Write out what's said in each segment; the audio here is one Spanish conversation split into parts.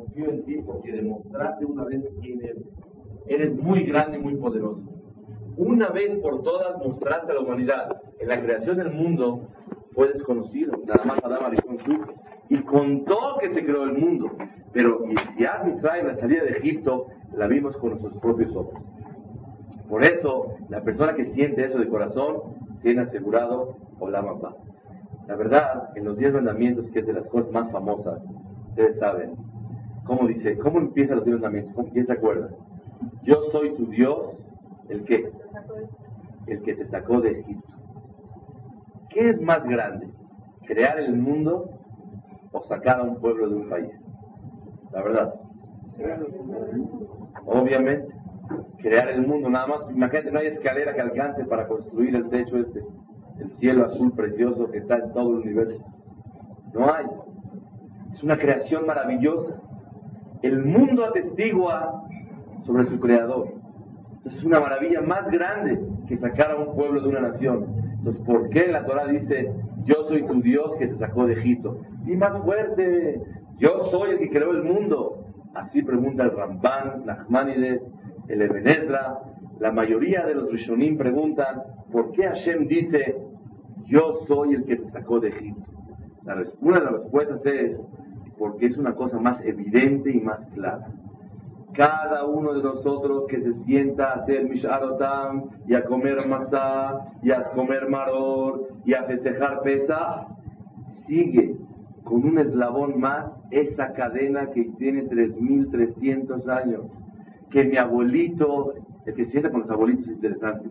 confío en ti porque demostraste una vez quién eres. Eres muy grande y muy poderoso. Una vez por todas mostraste a la humanidad. En la creación del mundo fue desconocido. Nada más Adán y contó que se creó el mundo. Pero ya Israel, la salida de Egipto, la vimos con nuestros propios ojos. Por eso, la persona que siente eso de corazón tiene asegurado Olam Abba. La verdad, en los diez mandamientos, que es de las cosas más famosas, ustedes saben, ¿cómo dice? ¿Cómo empiezan los diez mandamientos? ¿Quién se acuerda? Yo soy tu Dios, ¿el qué? El que te sacó de Egipto. ¿Qué es más grande? ¿Crear el mundo o sacar a un pueblo de un país? La verdad. Obviamente, crear el mundo, nada más, imagínate, no hay escalera que alcance para construir el techo este, el cielo azul precioso que está en todo el universo. No hay. Es una creación maravillosa. El mundo atestigua sobre su creador. Entonces es una maravilla más grande que sacar a un pueblo de una nación. Entonces, ¿por qué la Torah dice, yo soy tu Dios que te sacó de Egipto? Y más fuerte, yo soy el que creó el mundo. Así pregunta el Ramban, Nachmanides, el Ebenezra. La mayoría de los Rishonim preguntan, ¿por qué Hashem dice, yo soy el que te sacó de Egipto? La, una de las respuestas es, porque es una cosa más evidente y más clara. Cada uno de nosotros que se sienta a hacer misharotam y a comer masá y a comer maror y a festejar pesa, sigue con un eslabón más esa cadena que tiene 3.300 años. Que mi abuelito, el que sienta con los abuelitos es interesante,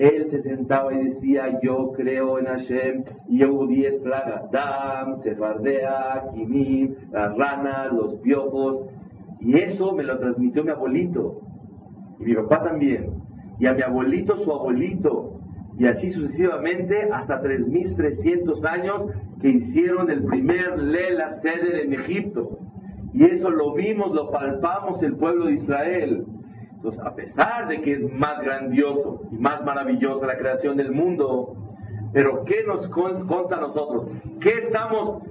él se sentaba y decía, yo creo en Hashem, y hubo diez plagas, Dam, Sefardea, Kimim, las ranas, los piojos, y eso me lo transmitió mi abuelito, y mi papá también, y a mi abuelito su abuelito, y así sucesivamente hasta 3.300 años que hicieron el primer Lela Seder en Egipto. Y eso lo vimos, lo palpamos el pueblo de Israel. Entonces, a pesar de que es más grandioso y más maravillosa la creación del mundo, pero ¿qué nos consta a nosotros? ¿Qué estamos,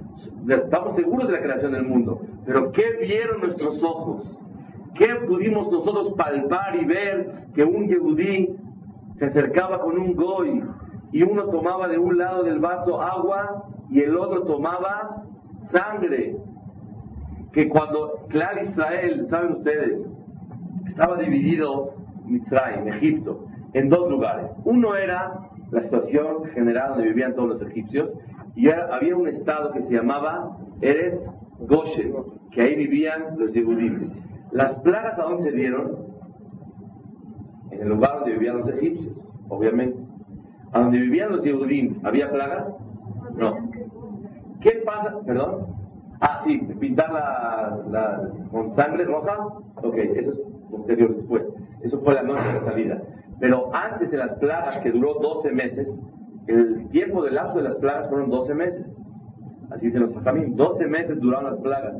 estamos seguros de la creación del mundo? Pero ¿qué vieron nuestros ojos? ¿Qué pudimos nosotros palpar y ver que un yehudí se acercaba con un goy y uno tomaba de un lado del vaso agua y el otro tomaba sangre? Que cuando Clar Israel, ¿saben ustedes? Estaba dividido Mitzrayim, Egipto, en dos lugares. Uno era la situación general donde vivían todos los egipcios, y había un estado que se llamaba Eretz Goshen, que ahí vivían los Yehudim. Las plagas a dónde se dieron? En el lugar donde vivían los egipcios, obviamente. ¿A donde vivían los Yehudim había plagas? No. ¿Qué pasa? ¿Perdón? Ah, sí, pintar la, con sangre roja. Ok, eso es posterior después. Eso fue la noche de la salida. Pero antes de las plagas, que duró 12 meses, el tiempo del lapso de las plagas fueron 12 meses. Así se nos también 12 meses duraron las plagas.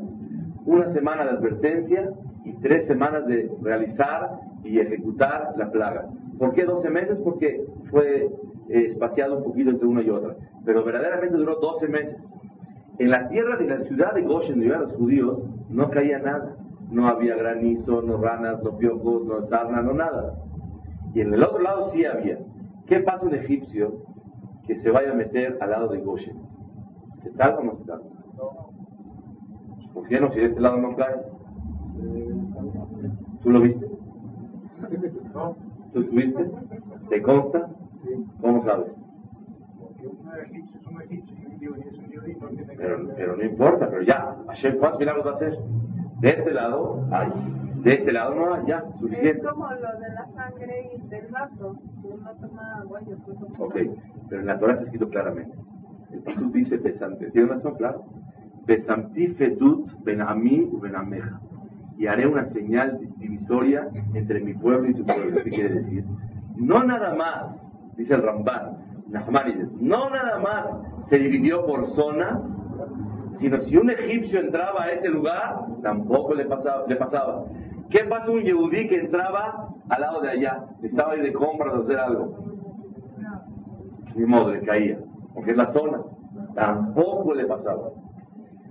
Una semana de advertencia y tres semanas de realizar y ejecutar la plaga. ¿Por qué 12 meses? Porque fue eh, espaciado un poquito entre una y otra. Pero verdaderamente duró 12 meses. En la tierra de la ciudad de Goshen, donde los judíos, no caía nada no había granizo, no ranas, no piojos, no sarna, no nada. Y en el otro lado sí había. ¿Qué pasa un egipcio que se vaya a meter al lado de Goshen? ¿Se salva o no se salva? ¿Por qué no? Si de este lado no cae. ¿Tú lo viste? ¿Tú estuviste? ¿Te consta? ¿Cómo sabes? Pero, pero no importa, pero ya, Hashem, ¿cuántos milagros va a hacer? De este lado hay. De este lado no hay, ya, suficiente. Es como lo de la sangre y del vaso. Uno toma agua y después toma Ok, pero en la Torah está escrito claramente. El pastor dice besante. ¿Tiene razón? Claro. Besamti fedut ben ami u ben ameja. Y haré una señal divisoria entre mi pueblo y tu pueblo. ¿Qué quiere decir? No nada más, dice el Ramban, no nada más se dividió por zonas sino si un egipcio entraba a ese lugar, tampoco le pasaba. Le pasaba. ¿Qué pasa un yehudí que entraba al lado de allá? Estaba ahí de compras o hacer algo. Ni modo, le caía, porque es la zona. Tampoco le pasaba.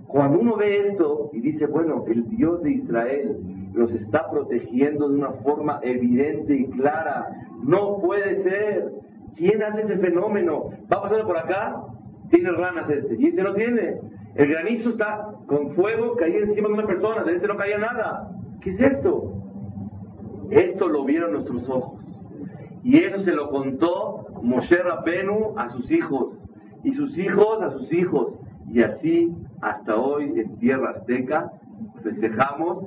Cuando uno ve esto y dice, bueno, el Dios de Israel los está protegiendo de una forma evidente y clara, no puede ser. ¿Quién hace ese fenómeno? Va pasando por acá, tiene ranas este, y este no tiene. El granizo está con fuego caía encima de una persona, de este no caía nada. ¿Qué es esto? Esto lo vieron nuestros ojos. Y eso se lo contó Moshe Rabenu a sus hijos. Y sus hijos a sus hijos. Y así hasta hoy en tierra azteca festejamos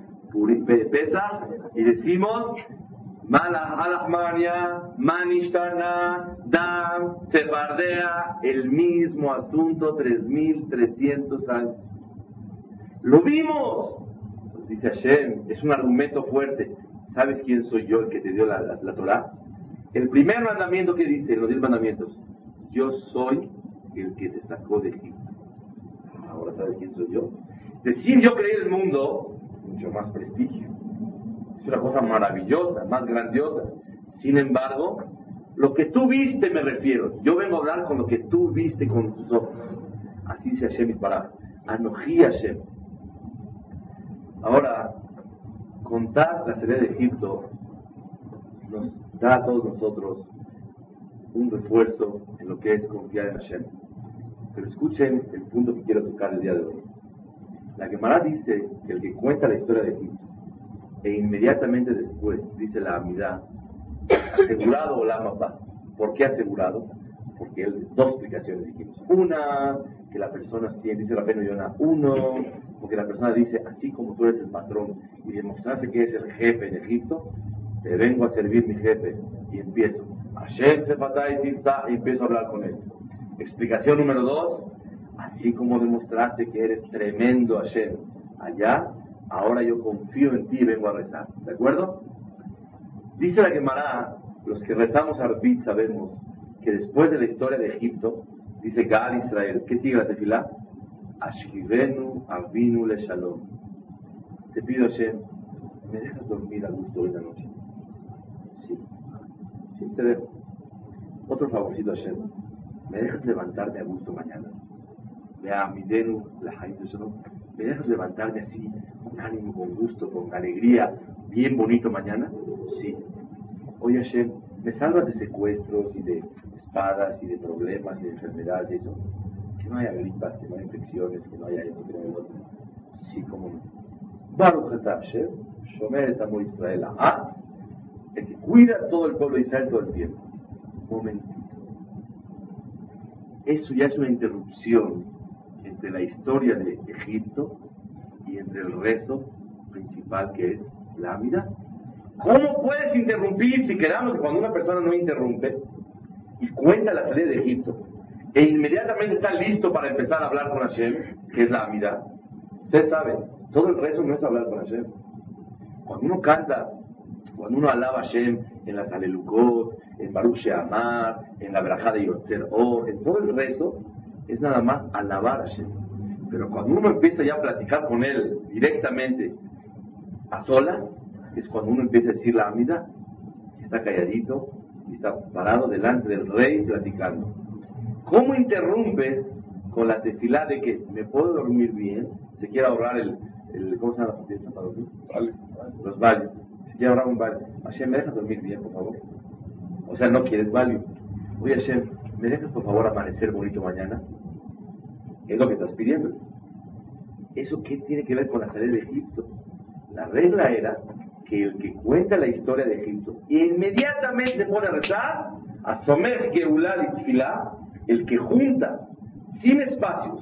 Pesa y decimos Mala Alahmania, Manishtana, Dam, Sefardea, el mismo asunto 3300 años. Lo vimos, dice Hashem, es un argumento fuerte. ¿Sabes quién soy yo el que te dio la, la, Torah? El primer mandamiento que dice los diez mandamientos, yo soy el que te sacó de Egipto. Ahora sabes quién soy yo. Decir yo creí el mundo, mucho más prestigio. Es una cosa maravillosa, más grandiosa. Sin embargo, lo que tú viste me refiero. Yo vengo a hablar con lo que tú viste con tus ojos. Así dice Hashem y para. Anojí Hashem. Ahora, contar la salida de Egipto nos da a todos nosotros un refuerzo en lo que es confiar en Hashem. Pero escuchen el punto que quiero tocar el día de hoy. La Gemara dice que el que cuenta la historia de Egipto e inmediatamente después dice la amidad, asegurado o la. ¿Por qué asegurado? Porque él, dos explicaciones dijimos. Una, que la persona siente, dice la pena Yona, uno, porque la persona dice, así como tú eres el patrón y demostrarse que es el jefe en Egipto, te vengo a servir mi jefe y empiezo. Hashem y empiezo a hablar con él. Explicación número dos, así como demostraste que eres tremendo Hashem allá, ahora yo confío en ti y vengo a rezar. ¿De acuerdo? Dice la Gemara, los que rezamos Arbit sabemos que después de la historia de Egipto, dice Gal Israel, ¿qué sigue la tefilá? Ashkivenu Avinu le Shalom. Te pido, Hashem, ¿me dejas dormir a gusto hoy la noche? Sí, sí, te dejo. Otro favorcito, Hashem, ¿me dejas levantarme a gusto mañana? Vea, mi denu, la Shalom ¿Me dejas levantarme así, con ánimo, con gusto, con alegría, bien bonito mañana? Sí. Oye Hashem, ¿me salvas de secuestros y de espadas y de problemas y de enfermedades? Que no haya gripas, que no haya infecciones, que no haya esto, que no haya otro. Sí, cómo no. Baruch Hashem, Shomer Etamo Israel, ah, el que cuida todo el pueblo de Israel todo el tiempo. Un momentito. Eso ya es una interrupción entre la historia de Egipto y entre el rezo principal que es la vida. ¿Cómo puedes interrumpir si quedamos que cuando una persona no interrumpe y cuenta la salida de Egipto e inmediatamente está listo para empezar a hablar con Hashem, que es la amidad? Usted sabe, todo el rezo no es hablar con Hashem. Cuando uno canta, cuando uno alaba a Hashem en las Alelukot, en Baruch Amar, en la Brajada de Yotzer Or, en todo el rezo, es nada más alabar a Hashem. Pero cuando uno empieza ya a platicar con él directamente a solas, es cuando uno empieza a decir la amida, está calladito y está parado delante del rey platicando. ¿Cómo interrumpes con la tefilá de que me puedo dormir bien? Se quiere ahorrar el, el ¿cómo se llama la fiesta para dormir? Los valles. Se quiere ahorrar un valle. Hashem, ¿me dejas dormir bien, por favor? O sea, no quieres value. Oye, Hashem, ¿me dejas por favor amanecer bonito mañana? Es lo que estás pidiendo. ¿Eso qué tiene que ver con la salida de Egipto? La regla era que el que cuenta la historia de Egipto inmediatamente pone a rezar a Somer Geulal y el que junta sin espacios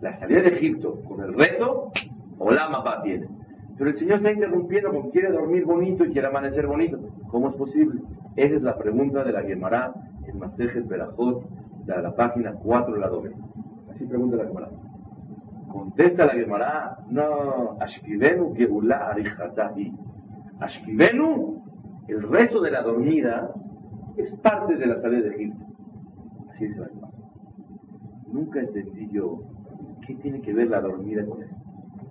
la salida de Egipto con el rezo, Olama va tiene. Pero el Señor está interrumpiendo porque quiere dormir bonito y quiere amanecer bonito. ¿Cómo es posible? Esa es la pregunta de la Gemara en Masejet Berajot, de la página 4 de la doble. Así pregunta la Gemara. Contesta la Gemara, no, Ashkivenu Geulá Arihatahi. Ashkivenu, el rezo de la dormida, es parte de la salida de Egipto. Así dice la Gemara. Nunca entendí yo qué tiene que ver la dormida con eso.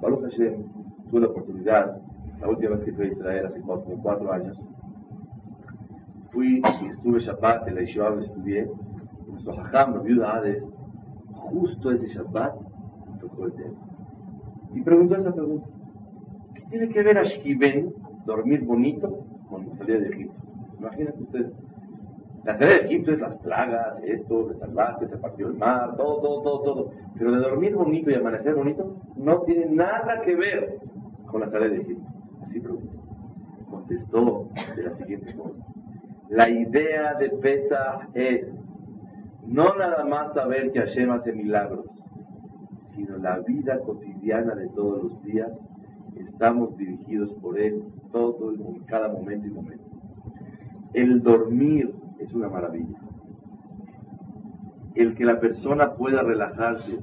Baruch Hashem tuve la oportunidad, la última vez que fui a Israel, hace como cuatro años, fui y estuve Shabbat en la Yeshiva donde estudié, nuestro Hajam, viuda Hades, justo ese Shabbat tocó el tema. Y preguntó esa pregunta. ¿Qué tiene que ver Ashkiben, dormir bonito, con la salida de Egipto? Imagínate ustedes. La salida de Egipto es las plagas, esto, de salvaje, se partió el mar, todo, todo, todo, todo. Pero de dormir bonito y amanecer bonito no tiene nada que ver con la salida de Egipto. Así preguntó. Contestó de la siguiente forma. La idea de Pesa es no nada más saber que Hashem hace milagros, sino la vida cotidiana de todos los días, estamos dirigidos por Él todo en cada momento y momento. El dormir es una maravilla. El que la persona pueda relajarse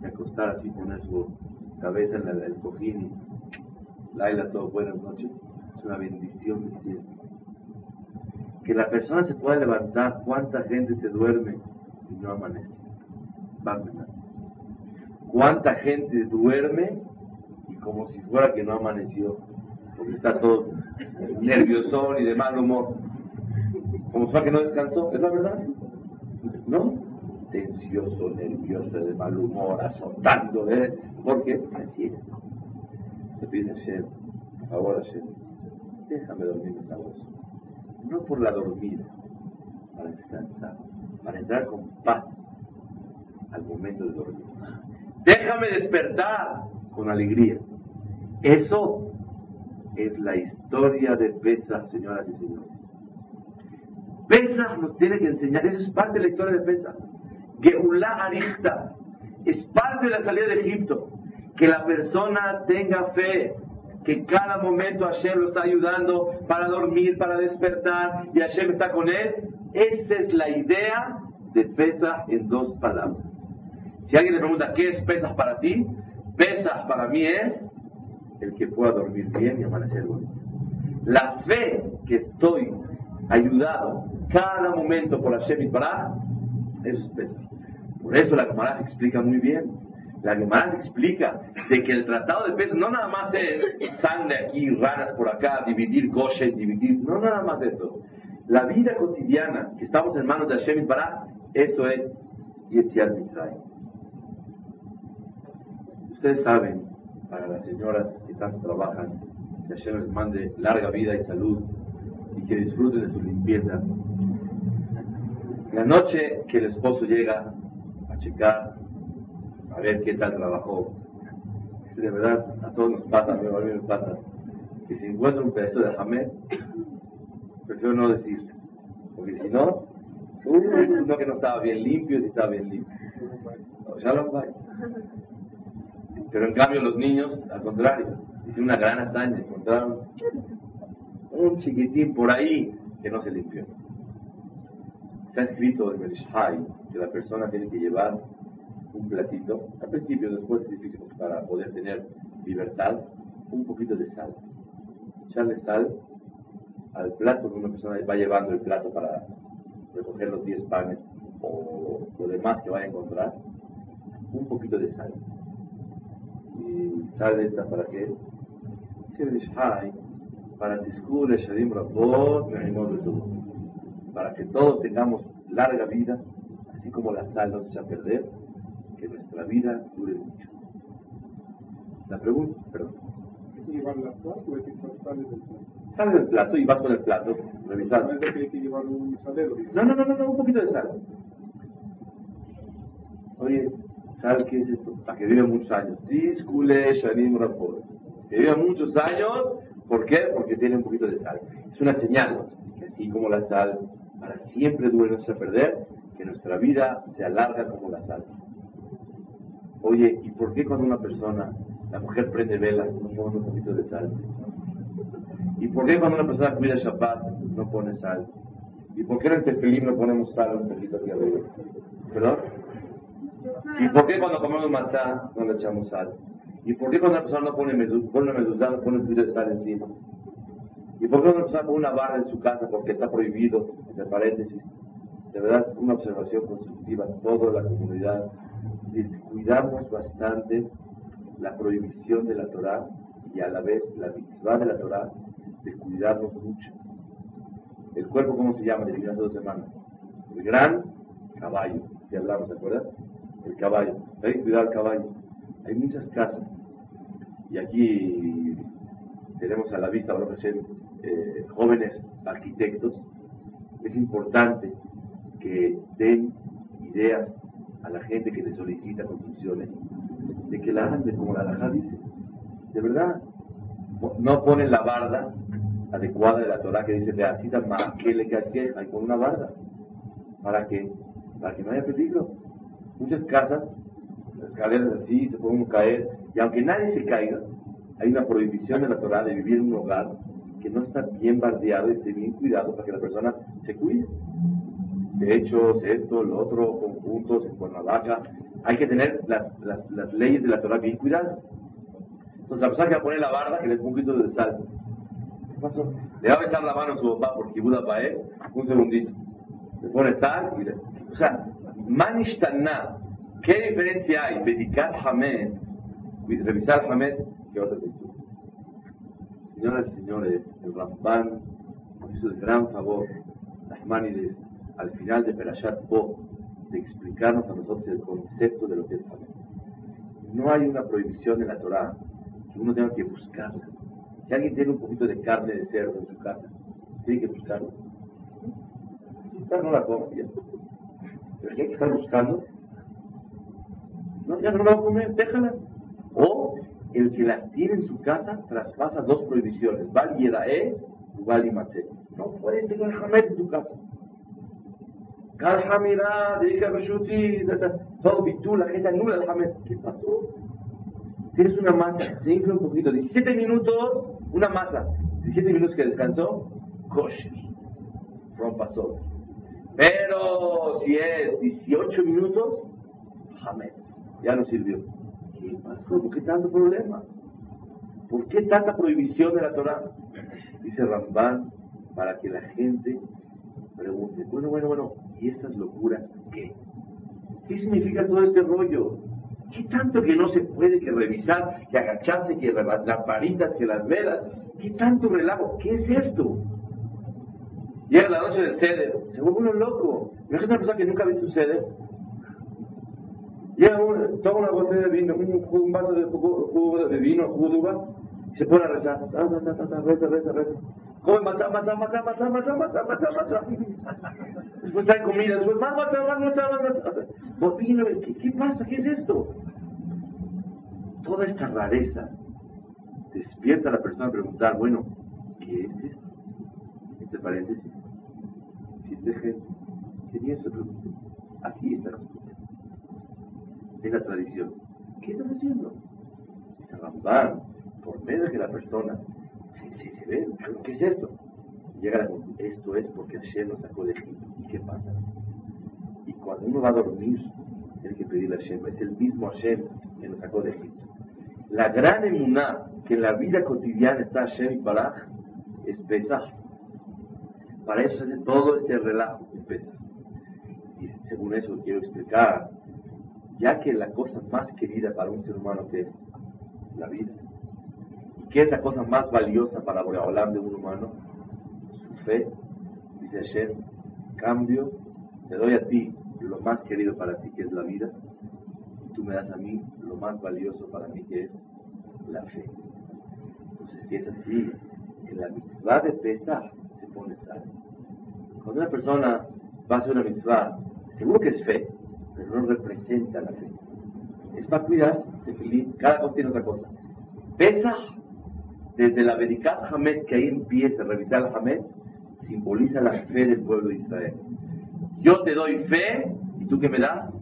y acostar así, poner su cabeza en el, cojín y Laila, todo buenas noches, es una bendición del cielo. Que la persona se pueda levantar, cuánta gente se duerme y no amanece. ¿Cuánta gente duerme y como si fuera que no amaneció? Porque está todo nervioso y de mal humor. Como si fuera que no descansó. ¿Es la verdad? ¿No? Tensioso, nervioso, de mal humor, azotando. ¿eh? Porque así es. Se pide Hashem, por favor Hashem, déjame dormir esta voz. No por la dormida, para descansar, para entrar con paz al momento de dormir. Déjame despertar con alegría. Eso es la historia de Pesach, señoras y señores. Pesach nos tiene que enseñar, eso es parte de la historia de Pesach. Geulah Arichta, es parte de la salida de Egipto. Que la persona tenga fe, que cada momento Hashem lo está ayudando para dormir, para despertar, y Hashem está con él. Esa es la idea de Pesach en dos palabras. Si alguien le pregunta, ¿qué es pesas para ti? Pesas para mí es el que pueda dormir bien y amanecer bonito. La fe que estoy ayudado cada momento por Hashem y para eso es pesas. Por eso la Gemara explica muy bien. La Gemara explica de que el tratado de pesas no nada más es sangre aquí, ranas por acá, dividir y dividir, no nada más eso. La vida cotidiana que estamos en manos de Hashem y para, eso es Yetziat Mitzrayim. Ustedes saben, para las señoras que tanto trabajan, que Hashem les mande larga vida y salud y que disfruten de su limpieza. La noche que el esposo llega a checar, a ver qué tal trabajó, de verdad a todos nos pasa, a mí me pasa, que si encuentra un pedazo de jamé, prefiero no decir, porque si no, uh, no que no estaba bien limpio, si estaba bien limpio. ya lo va. Pero en cambio los niños, al contrario, hicieron una gran hazaña, encontraron un chiquitín por ahí que no se limpió. Está escrito en el Shai que la persona tiene que llevar un platito, al principio, después es difícil para poder tener libertad, un poquito de sal. Echarle sal al plato que una persona va llevando el plato para recoger los 10 panes o lo demás que vaya a encontrar, un poquito de sal y sale esta para qué? para para que todos tengamos larga vida, así como la sal no se echa a perder, que nuestra vida dure mucho. La pregunta, perdón. ¿Hay que llevar la sal o hay que sale del plato? Sale del plato y vas con el plato, revisando. No es que hay que llevar un salero. No, no, no, no, un poquito de sal. Oye, ¿Sabe qué es esto? Para que viva muchos años. Discule Shanim Rapor. Que viva muchos años. ¿Por qué? Porque tiene un poquito de sal. Es una señal. Que así como la sal para siempre dure no se perder, que nuestra vida se alarga como la sal. Oye, ¿y por qué cuando una persona, la mujer prende velas, no pone un poquito de sal? ¿Y por qué cuando una persona cuida Shabbat no pone sal? ¿Y por qué en el tefilín no ponemos sal un poquito aquí arriba? ¿Perdón? ¿Y por qué cuando comemos matzá no le echamos sal? ¿Y por qué cuando una persona no pone medusá, pone no pone un poquito de sal encima? ¿Y por qué una persona pone una barra en su casa porque está prohibido, entre paréntesis? De verdad, una observación constructiva, toda la comunidad, descuidamos bastante la prohibición de la Torah y a la vez la mitzvah de la Torah, descuidarnos mucho. El cuerpo, ¿cómo se llama? Dividido dos semanas. El gran caballo, si hablamos, ¿se acuerdan? el caballo. Hay que cuidar al caballo. Hay muchas casas y aquí tenemos a la vista, ahora eh, jóvenes arquitectos, es importante que den ideas a la gente que les solicita construcciones, de que la hagan de como la Alajá dice. De verdad, no ponen la barda adecuada de la Torah que dice, cita más que le hay con una barda. ¿Para que Para que no haya peligro. Muchas casas, las escaleras así, se pueden caer, y aunque nadie se caiga, hay una prohibición de la Torah de vivir en un hogar que no está bien bardeado y esté bien cuidado para que la persona se cuide. De hecho, esto, lo otro, conjuntos en Cuernavaca, hay que tener las, las, leyes de la Torah bien cuidadas. Entonces, la persona que va a poner la barda, que le un poquito de sal. ¿Qué pasó? Le va a besar la mano a su papá porque Buda él, un segundito. Le pone sal y le... O sea, manishtana. ¿Qué diferencia hay? Dedicar Hamed, revisar Hamed, que otra atención. Señoras y señores, el Ramban hizo el gran favor, las manides, al final de Perashat Bo, de explicarnos a nosotros el concepto de lo que es Hamed. No hay una prohibición en la Torah que uno tenga que buscarla. Si alguien tiene un poquito de carne de cerdo en su casa, tiene que buscarlo. Si está, no la come ya. Pero si hay que estar buscando, no, ya no la va a comer, déjala. O el que la tiene en su casa traspasa dos prohibiciones, Val Yedae y Val No puedes tener Hamed en tu casa. Kalhamira, dedica Beshuti, todo Bitu, la gente anula el Hamed. ¿Qué pasó? Tienes una masa, se infla un poquito, 17 minutos, una masa, 17 minutos que descansó, kosher, rompa. Pero si es 18 minutos, Hamed, ya no sirvió. ¿Qué pasó? ¿Por qué tanto problema? ¿Por qué tanta prohibición de la Torah? Dice Ramban, para que la gente pregunte, bueno, bueno, bueno, ¿y estas locuras qué? ¿Qué significa todo este rollo? ¿Qué tanto que no se puede que revisar, que agacharse, que las lamparitas, que las velas? ¿Qué tanto relajo? ¿Qué es esto? Llega la noche del ceder, se vuelve uno loco. Imagínate una persona que nunca visto un ceder. Llega uno, toma una botella de vino, un, vaso de jugo, de vino, jugo de uva, y se pone a rezar. reza, reza, reza. Come, mata, mata, mata, mata, mata, mata. Después trae comida, después más, mata, más, mata, mata. Vino, ¿qué, ¿qué pasa? ¿Qué es esto? Toda esta rareza despierta a la persona a preguntar, bueno, ¿qué es esto? Entre paréntesis, si es de gente, que bien se. Así es la costumbre. Es la tradición. ¿Qué estás haciendo? Dice Rambán, por medio de que la persona Sí, se ve, ¿qué es esto? llega la esto es porque Hashem nos sacó de Egipto. ¿Y qué pasa? Y cuando uno va a dormir, tiene que pedirle a Hashem, es el mismo Hashem que nos sacó de Egipto. La gran emuná que en la vida cotidiana está Hashem y Baraj es Pesach. Para eso se hace todo este relajo de Pesach. Y según eso quiero explicar, ya que la cosa más querida para un ser humano que es la vida, ¿Qué es la cosa más valiosa para hablar de un humano? Su fe. Dice Hashem, cambio, te doy a ti lo más querido para ti, que es la vida, y tú me das a mí lo más valioso para mí, que es la fe. Entonces, si es así, en la mitzvah de Pesach se pone sal. Cuando una persona va a hacer una mitzvah, seguro que es fe, pero no representa la fe. Es para cuidar, cada cosa tiene otra cosa. Pesach desde la Bedikat Hamed, que ahí empieza a revisar la Hamed, simboliza la fe del pueblo de Israel. Yo te doy fe y tú que me das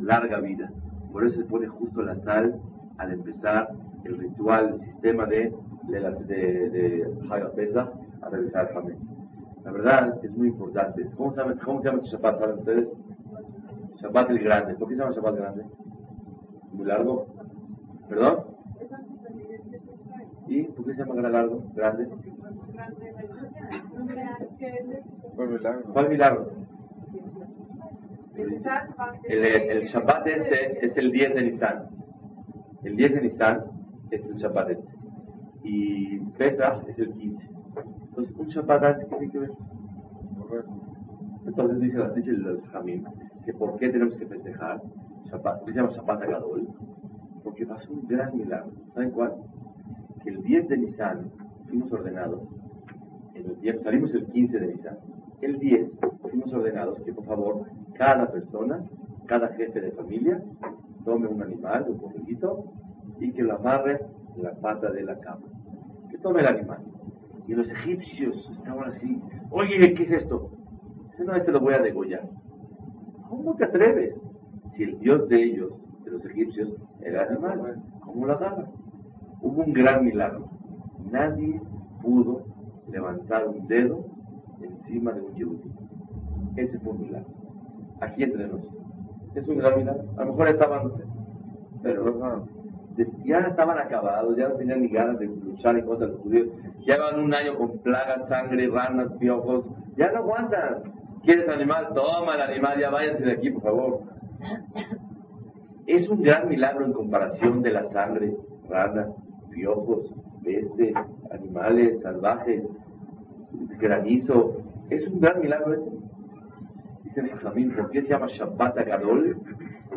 larga vida. Por eso se pone justo la sal al empezar el ritual, el sistema de, de, a revisar Hamed. La verdad es muy importante. ¿Cómo se llama, cómo se llama Shabbat? ¿Saben ustedes? Shabbat el grande. ¿Por qué se llama Shabbat grande? Muy largo. ¿Perdón? ¿Y por qué se llama largo? Grande. ¿Cuál milagro? ¿Cuál milagro? El, el Shabbat este es el 10 de Nisan. El 10 de Nisan es el Shabbat este. Y Pesach es el 15. Entonces, un Shabbat antes, ¿qué tiene que ver? Entonces dice, dice el Jamín que por qué tenemos que festejar Shabbat, se llama Shabbat Agadol, porque pasó un gran milagro. ¿Saben cuál? que el 10 de Nisan fuimos ordenados, en salimos el 15 de Nisan, el 10 fuimos ordenados que por favor cada persona, cada jefe de familia, tome un animal, un poquito, y que lo amarre en la pata de la cama. Que tome el animal. Y los egipcios estaban así, oye, ¿qué es esto? Dice, no, este lo voy a degollar. ¿Cómo te atreves? Si el dios de ellos, de los egipcios, era el animal, ¿cómo lo agarras? Hubo un gran milagro. Nadie pudo levantar un dedo encima de un yehudí. Ese fue un milagro. Aquí entre nosotros. Es un gran milagro. A lo mejor estaban, pero ya estaban acabados, ya no tenían ni ganas de luchar en contra de los judíos. Ya van un año con plagas, sangre, ranas, piojos. Ya no aguantan. ¿Quieres animal? Toma el animal, ya váyanse de aquí, por favor. Es un gran milagro en comparación de la sangre, ranas, piojos, peste, animales salvajes, granizo. Es un gran milagro ese. Dice el ¿por qué se llama Shabbat Agadol?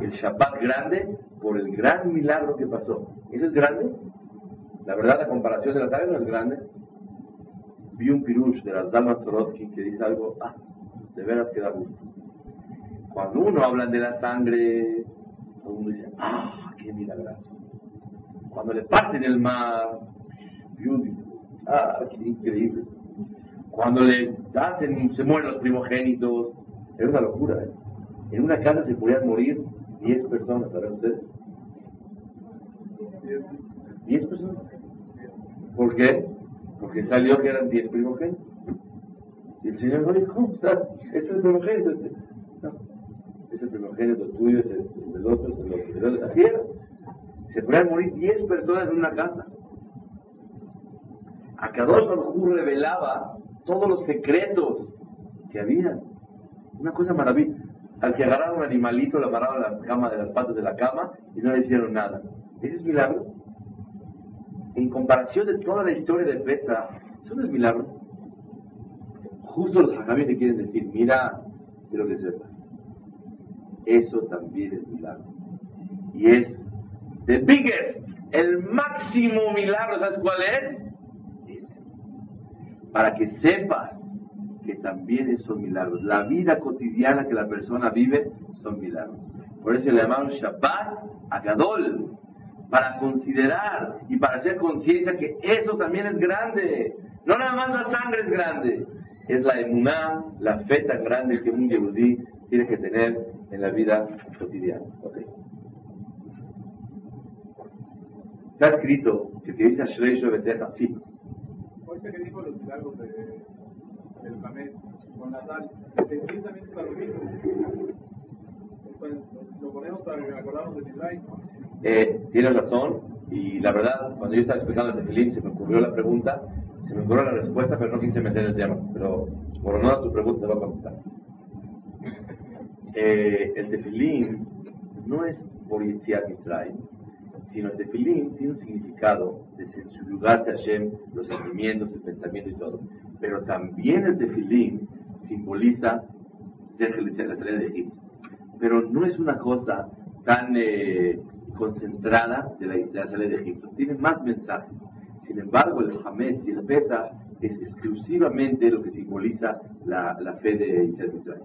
El Shabbat grande por el gran milagro que pasó. ¿Eso es grande? La verdad, la comparación de la sangre no es grande. Vi un pirush de la Zalman Sorotsky que dice algo, ah, de veras que da gusto. Cuando uno habla de la sangre, todo el mundo dice, ah, qué milagroso. Cuando le parten el mar, ah, qué increíble. Cuando le hacen, se mueren los primogénitos, es una locura. ¿eh? En una casa se podían morir 10 personas, ¿saben ustedes? 10 personas. ¿Por qué? Porque salió que eran 10 primogénitos. Y el Señor dijo, ¿cómo estás? Es el primogénito. Este. No, es el primogénito tuyo, es el del otro, es el otro. Así era. Se podían morir 10 personas en una casa. A Kadosh Baruj revelaba todos los secretos que había. Una cosa maravillosa. Al que agarraron un animalito, lo amarraron a la cama de las patas de la cama y no le hicieron nada. ¿Ese es milagro? En comparación de toda la historia de Pesa, ¿eso no es milagro? Justo los hajamim te quieren decir, mira, quiero que sepas, eso también es milagro. Y es the biggest, el máximo milagro, ¿sabes cuál es? Para que sepas que también son milagros. La vida cotidiana que la persona vive son milagros. Por eso le llamamos Shabbat Agadol, para considerar y para hacer conciencia que eso también es grande. No nada más la sangre es grande, es la emuná, la fe tan grande que un yehudí tiene que tener en la vida cotidiana. Está escrito que te dice Ashrei Shobeteja, sí, ahorita que dijo los milagros de, del Jamés con la sal, es para lo mismo. Lo ponemos para acordarnos de Israel. Eh, tienes razón, y la verdad, cuando yo estaba explicando el tefilín, se me ocurrió la pregunta, se me ocurrió la respuesta, pero no quise meter el tema. Pero por honor a tu pregunta, te voy a contestar. Eh, el tefilín no es por Mitzrayim, sino el tefilín tiene un significado de sensibilizarse a Hashem, los sentimientos, el pensamiento y todo. Pero también el tefilín simboliza la salida de Egipto. Pero no es una cosa tan eh, concentrada de la, salida de Egipto. Tiene más mensajes. Sin embargo, el Hamed y el Pesa es exclusivamente lo que simboliza la, fe de Israel.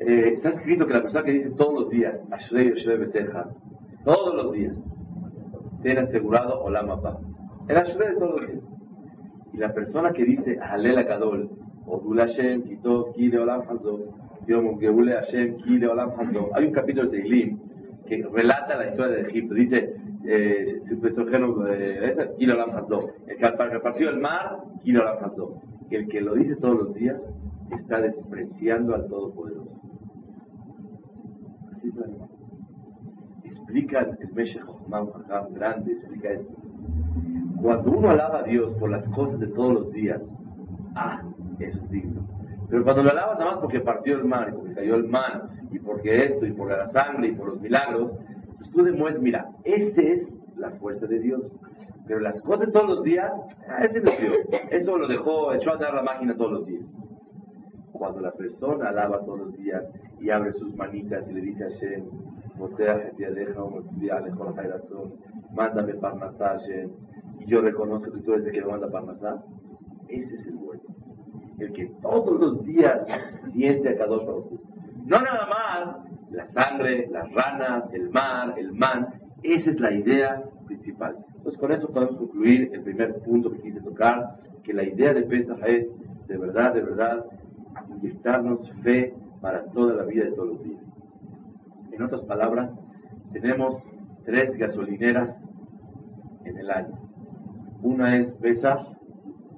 Eh, está escrito que la persona que dice todos los días, Ashrei Beteja, todos los días, tiene asegurado Olam Abba. El Ashrei de todos los días. Y la persona que dice Halel Kadol, Odul Hashem, Kitov, Kile Olam Hazo, Yom Geule Hashem, Kile Olam Hazo. Hay un capítulo de Ilim que relata la historia de Egipto. Dice, eh, eh, Kile Olam Hazo. El que repartió el mar, Kile Olam Hazo. El que lo dice todos los días está despreciando al Todopoderoso. Explica el Meshech grande, explica esto. Cuando uno alaba a Dios por las cosas de todos los días, ah, es digno. Pero cuando lo alabas nada más porque partió el mar, y porque cayó el mar, y porque esto, y por la sangre, y por los milagros, pues tú demuestras, mira, esa es la fuerza de Dios. Pero las cosas de todos los días, ah, es Dios. Eso lo dejó, echó a andar la máquina todos los días. Cuando la persona alaba todos los días y abre sus manitas y le dice a Hashem, mándame Parnasá, y yo reconozco que tú eres el que me manda Parnasá. Ese es el bueno. El que todos los días siente a Kadosh Baruj No nada más la sangre, las ranas, el mar, el man. Esa es la idea principal. Entonces con eso podemos concluir el primer punto que quise tocar, que la idea de Pesach es de verdad, de verdad, inyectarnos fe para toda la vida de todos los días. En otras palabras, tenemos tres gasolineras en el año. Una es Pesach,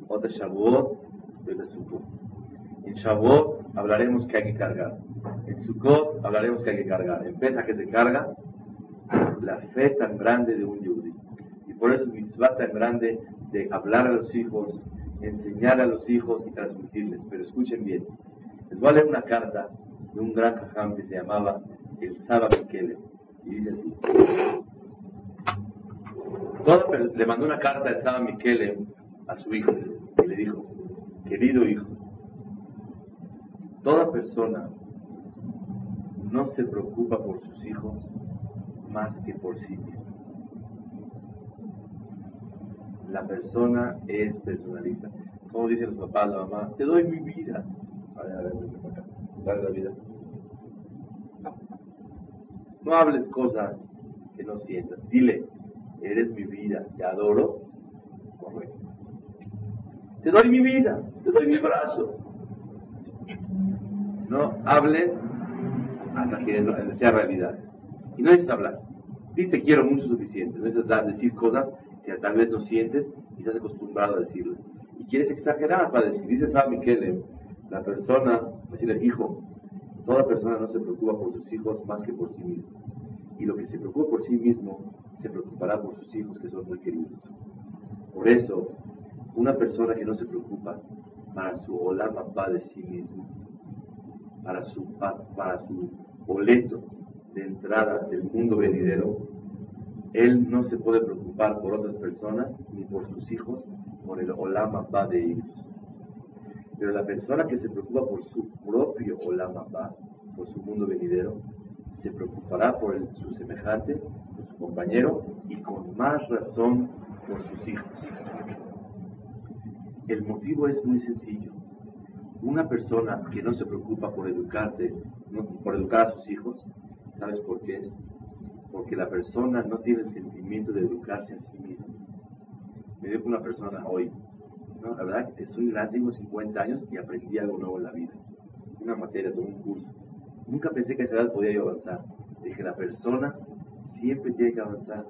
otra Shavuot y otra Sukkot. En Shavuot hablaremos que hay que cargar. En Sukkot hablaremos que hay que cargar. En Pesach que se carga la fe tan grande de un yudí. Y por eso es mitzvah tan grande de hablar a los hijos, enseñar a los hijos y transmitirles. Pero escuchen bien. Les voy a leer una carta de un gran jajam que se llamaba el Saba Miquele. Y dice así. le mandó una carta el Saba Miquele a su hijo y le dijo, querido hijo, toda persona no se preocupa por sus hijos más que por sí mismo. La persona es personalista. Como dicen los papás, la mamá, te doy mi vida. Ver, a ver, dale. No hables cosas que no sientas. Dile, eres mi vida, te adoro. Correcto. Te doy mi vida, te doy mi brazo. No hables hasta que sea realidad. Y no necesitas hablar. Sí te quiero mucho suficiente. No necesitas decir cosas que tal vez no sientes y estás acostumbrado a decirlo. Y quieres exagerar para decir, dice San Miquel, la persona, decirle, hijo, toda persona no se preocupa por sus hijos más que por sí mismo. Y lo que se preocupa por sí mismo, se preocupará por sus hijos que son muy queridos. Por eso, una persona que no se preocupa para su olama va de sí mismo, para su, para su boleto de entrada del mundo venidero, él no se puede preocupar por otras personas ni por sus hijos, por el olama va de ellos. Pero la persona que se preocupa por su propio olama va, por su mundo venidero, se preocupará por su semejante, por su compañero y con más razón por sus hijos. El motivo es muy sencillo. Una persona que no se preocupa por educarse, por educar a sus hijos, ¿sabes por qué es? Porque la persona no tiene el sentimiento de educarse a sí misma. Me dijo una persona hoy, ¿no? la verdad que soy grande, tengo 50 años y aprendí algo nuevo en la vida. Una materia, todo un curso. Nunca pensé que a esa edad podía yo avanzar. Dije, la persona siempre tiene que avanzar.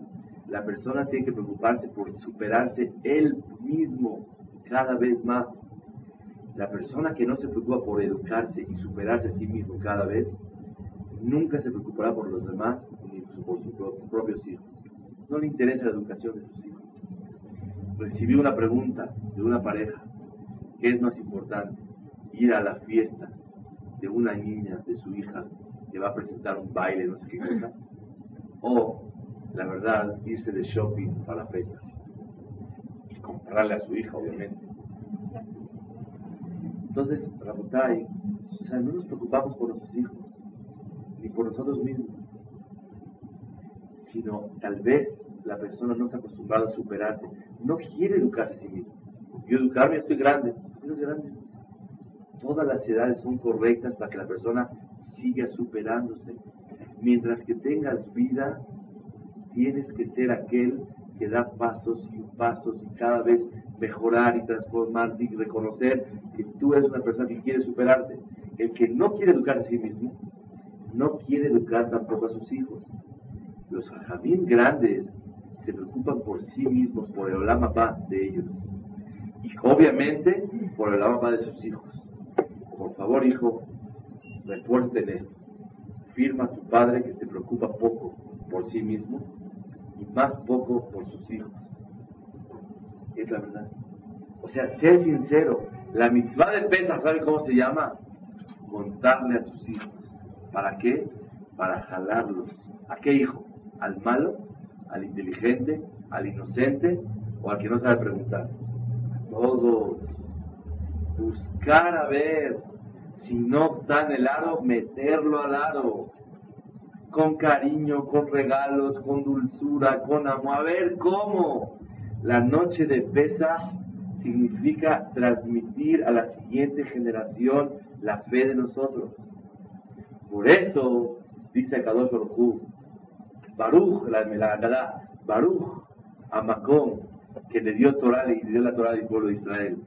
La persona tiene que preocuparse por superarse él mismo cada vez más. La persona que no se preocupa por educarse y superarse a sí mismo cada vez, nunca se preocupará por los demás ni por sus propios hijos. No le interesa la educación de sus hijos. Recibí una pregunta de una pareja. ¿Qué es más importante? Ir a la fiesta de una niña, de su hija, que va a presentar un baile, no sé qué cosa. O, la verdad, irse de shopping para la fiesta comprarle a su hija, obviamente. Entonces, Rabotai, o sea, no nos preocupamos por nuestros hijos, ni por nosotros mismos, sino tal vez la persona no está acostumbrada a superarse, no quiere educarse a sí mismo. Yo educarme, estoy grande, estoy grande. Todas las edades son correctas para que la persona siga superándose. Mientras que tengas vida, tienes que ser aquel que da pasos y pasos y cada vez mejorar y transformarse y reconocer que tú eres una persona que quiere superarte. El que no quiere educar a sí mismo, no quiere educar tampoco a sus hijos. Los jajamín grandes se preocupan por sí mismos, por el olama de ellos. Y obviamente por el olama de sus hijos. Por favor, hijo, refuerce en esto. Firma a tu padre que se preocupa poco por sí mismo más poco por sus hijos. Es la verdad. O sea, ser sincero. La mitzvah de Pesach, ¿sabe cómo se llama? Contarle a tus hijos. ¿Para qué? Para jalarlos. ¿A qué hijo? ¿Al malo? ¿Al inteligente? ¿Al inocente? ¿O al que no sabe preguntar? Todos. Buscar a ver. Si no está en el aro, meterlo al aro. con cariño, con regalos, con dulzura, con amor. A ver, ¿cómo? La noche de Pesach significa transmitir a la siguiente generación la fe de nosotros. Por eso, dice Kadosh Baruch Baruch, la Melagada, Baruch, a que le dio Torah y dio la Torah al pueblo de Israel.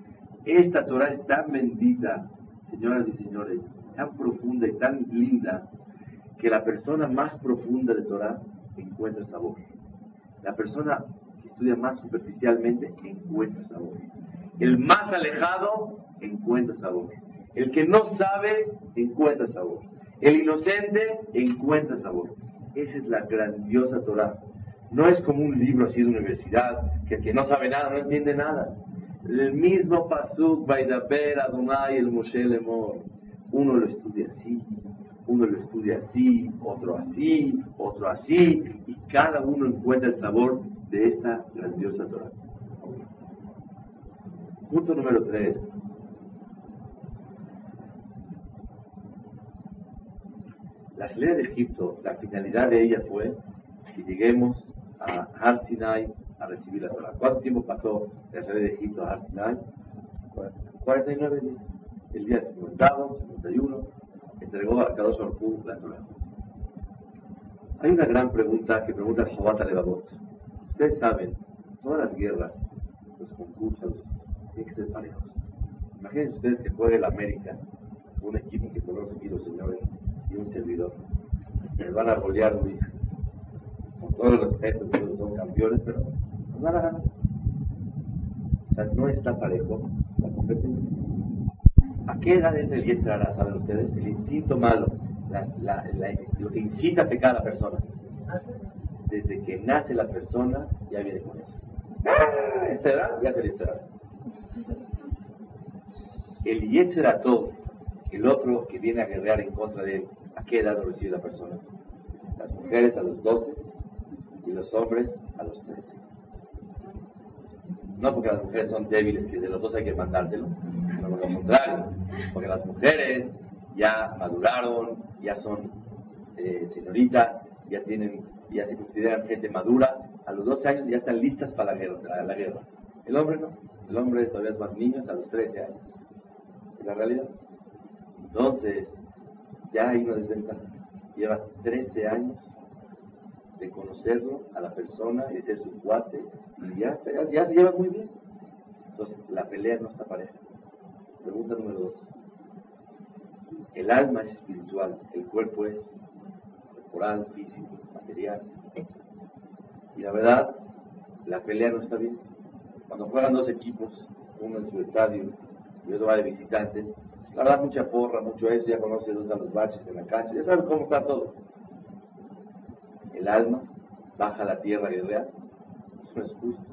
Esta Torah es tan bendita, señoras y señores, tan profunda y tan linda, que la persona más profunda de Torah encuentra sabor. La persona que estudia más superficialmente encuentra sabor. El más alejado encuentra sabor. El que no sabe encuentra sabor. El inocente encuentra sabor. Esa es la grandiosa Torah. No es como un libro así de universidad, que el que no sabe nada no entiende nada. El mismo Pasuk, Baidaber, Adonai, el Moshe Lemor. Uno lo estudia así, uno lo estudia así, otro así, otro así, y cada uno encuentra el sabor de esta grandiosa Torah. Punto número 3. La salida de Egipto, la finalidad de ella fue que lleguemos a Har Sinai a recibir la Torah. ¿Cuánto tiempo pasó de la salida de Egipto a Har Sinai? 49 días. El día 50, 51, entregó a Kadosh Baruj la Torah. Hay una gran pregunta que pregunta el Jobat Levavot. Ustedes saben, todas las guerras, los concursos, tienen que ser parejos. Imagínense ustedes que juegue el América, un equipo que conoce aquí los señores, un servidor. Les van a golear Luis. Con todo el respeto, todos son campeones, pero no van a ganar. O sea, no está parejo la competencia. ¿A qué edad entra el Yetzirah, saben ustedes? El instinto malo, lo que incita a pecar a la persona. Desde que nace la persona, ya viene con eso. Esta edad ya es el Yetzirah. El Yetzirah el otro que viene a guerrear en contra de él, ¿a qué edad lo recibe la persona? Las mujeres a los 12 y los hombres a los 13. No porque las mujeres son débiles, que de los dos hay que mandárselo, sino por lo contrario, porque las mujeres ya maduraron, ya son eh, señoritas, ya tienen, ya se consideran gente madura, a los 12 años ya están listas para la guerra. El hombre no, el hombre todavía es más niño a los 13 años. ¿Es la realidad? Entonces, ya hay una desventaja. Lleva 13 años de conocerlo a la persona y de ser su cuate y ya, ya, se lleva muy bien. Entonces, la pelea no está pareja. Pregunta número dos. El alma es espiritual, el cuerpo es corporal, físico, material. Y la verdad, la pelea no está bien. Cuando juegan dos equipos, uno en su estadio y otro va de visitante, la verdad, mucha porra, mucho eso, ya conoce dónde los baches en la cancha, ya sabe cómo está todo. El alma baja a la tierra guerrera, eso no es justo.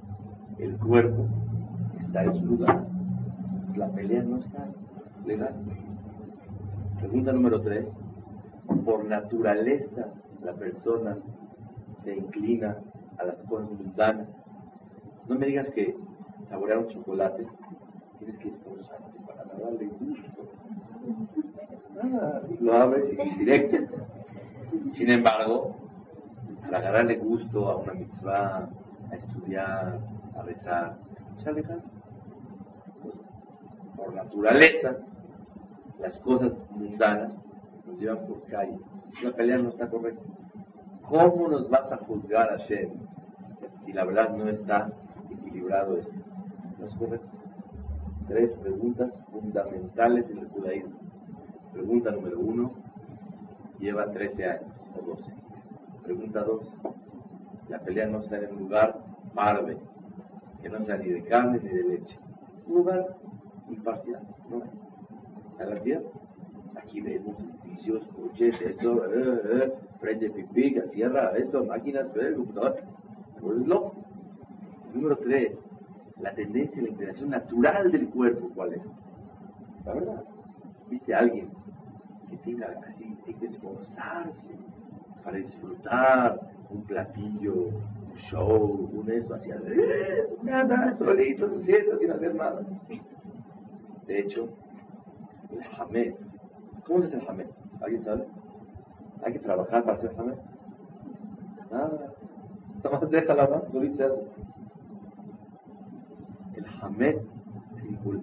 El cuerpo está en su lugar. La pelea no está legal. Pregunta número tres. Por naturaleza, la persona se inclina a las cosas mundanas. No me digas que saborear un chocolate tienes que esforzarte para darle gusto lo abres y directo. Sin embargo, al agarrarle gusto a una mitzvah, a estudiar, a rezar, aleja. Pues, por naturaleza, las cosas mundanas nos llevan por calle. La pelea no está correcta. ¿Cómo nos vas a juzgar a Shem si la verdad no está equilibrado esto? No es correcto. Tres preguntas fundamentales en el judaísmo. Pregunta número uno, lleva 13 años o 12. Pregunta dos, la pelea no está en un lugar parve, que no sea ni de carne ni de leche. Un lugar imparcial, no ¿A la tierra? Aquí vemos edificios, coches, esto, eh, eh, frente pipica, sierra, esto, máquinas, eh, computador. loco. Número tres, la tendencia, la inclinación natural del cuerpo, ¿cuál es? La verdad. ¿Viste a alguien que tenga así, hay que esforzarse para disfrutar un platillo, un show, un esto hacia nada, solito se sienta sin hacer nada. De hecho, el jamés, ¿cómo es el jamés? ¿Alguien sabe? Hay que trabajar para hacer Hametz. Nada. Nada más déjala más, El Hametz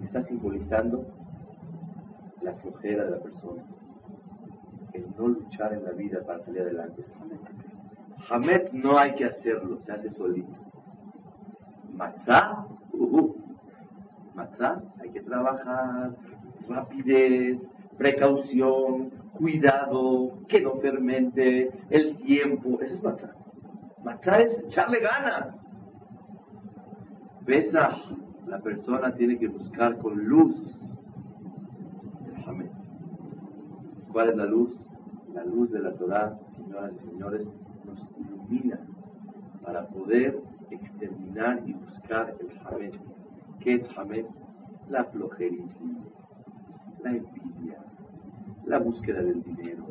está simbolizando la flojera de la persona. El no luchar en la vida para salir adelante es no hay que hacerlo, se hace solito. Matzah, uh, matzah, hay que trabajar, rapidez, precaución, cuidado, que no fermente, el tiempo, eso es matzah. Matzah es echarle ganas. Besa, la persona tiene que buscar con luz el Hametz. ¿Cuál es la luz? La luz de la Torah, señoras y señores, nos ilumina para poder exterminar y buscar el Hametz. ¿Qué es Hametz? La flojería, la envidia, la búsqueda del dinero,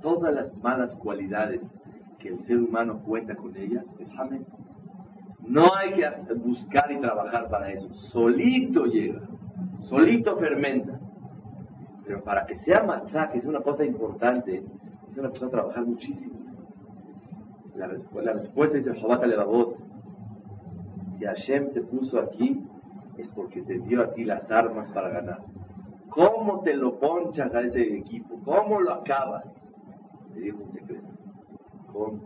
todas las malas cualidades que el ser humano cuenta con ellas es Hametz. No hay que buscar y trabajar para eso. Solito llega, solito fermenta. Pero para que sea matzá, que es una cosa importante, es una persona trabajar muchísimo. La, respuesta dice Shabbat Levavot. Si Hashem te puso aquí, es porque te dio a ti las armas para ganar. ¿Cómo te lo ponchas a ese equipo? ¿Cómo lo acabas? Le dijo un secreto. Con.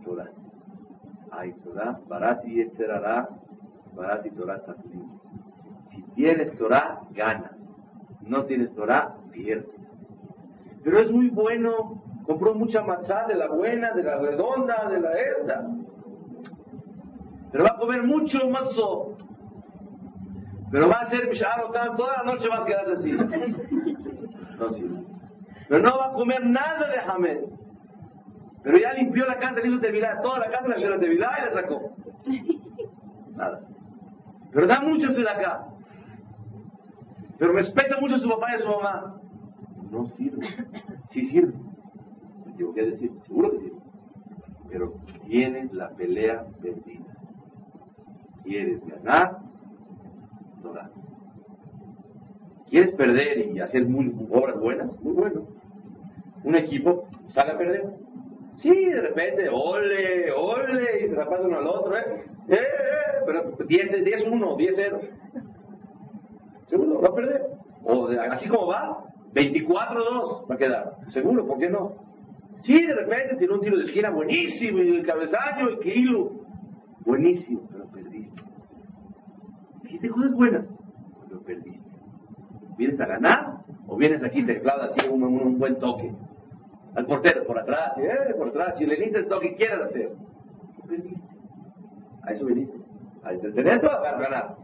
Torah, Barati Yetzerará, Barati Torah Taflim. Si tienes Torah, ganas. No tienes Torah, pierdes. Pero es muy bueno. Compró mucha matzá de la buena, de la redonda, de la esta. Pero va a comer mucho mazo. Pero va a ser toda la noche vas a quedar así. No sirve. Pero no va a comer nada de Hamed. Pero ya limpió la casa, le hizo tevilá, toda la casa la hizo tevilá y la sacó. Nada. Pero da mucho acá. Pero respeta mucho a su papá y a su mamá. No sirve. Sí sirve. Me equivoqué decir, seguro que sirve. Pero tienes la pelea perdida. ¿Quieres ganar? Torah. ¿Quieres perder y hacer muy, obras buenas? Muy bueno. Un equipo sale a perder. Sí, de repente, ole, ole, y se la pasa uno al otro, ¿eh? ¡Eh, eh! Pero 10-1, 10-0. Seguro, va a perder. O así como va, 24-2 va a quedar. Seguro, ¿por qué no? Sí, de repente tiene un tiro de esquina buenísimo, y el cabezaño, el kilo. Buenísimo, pero perdiste. Dijiste cosas buenas, pero perdiste. ¿Vienes a ganar? ¿O vienes aquí te clavas así un, un buen toque? Al portero por atrás, eh, por atrás, chilenita es lo que quieras hacer. A eso veniste. A entretenerte o a ganar.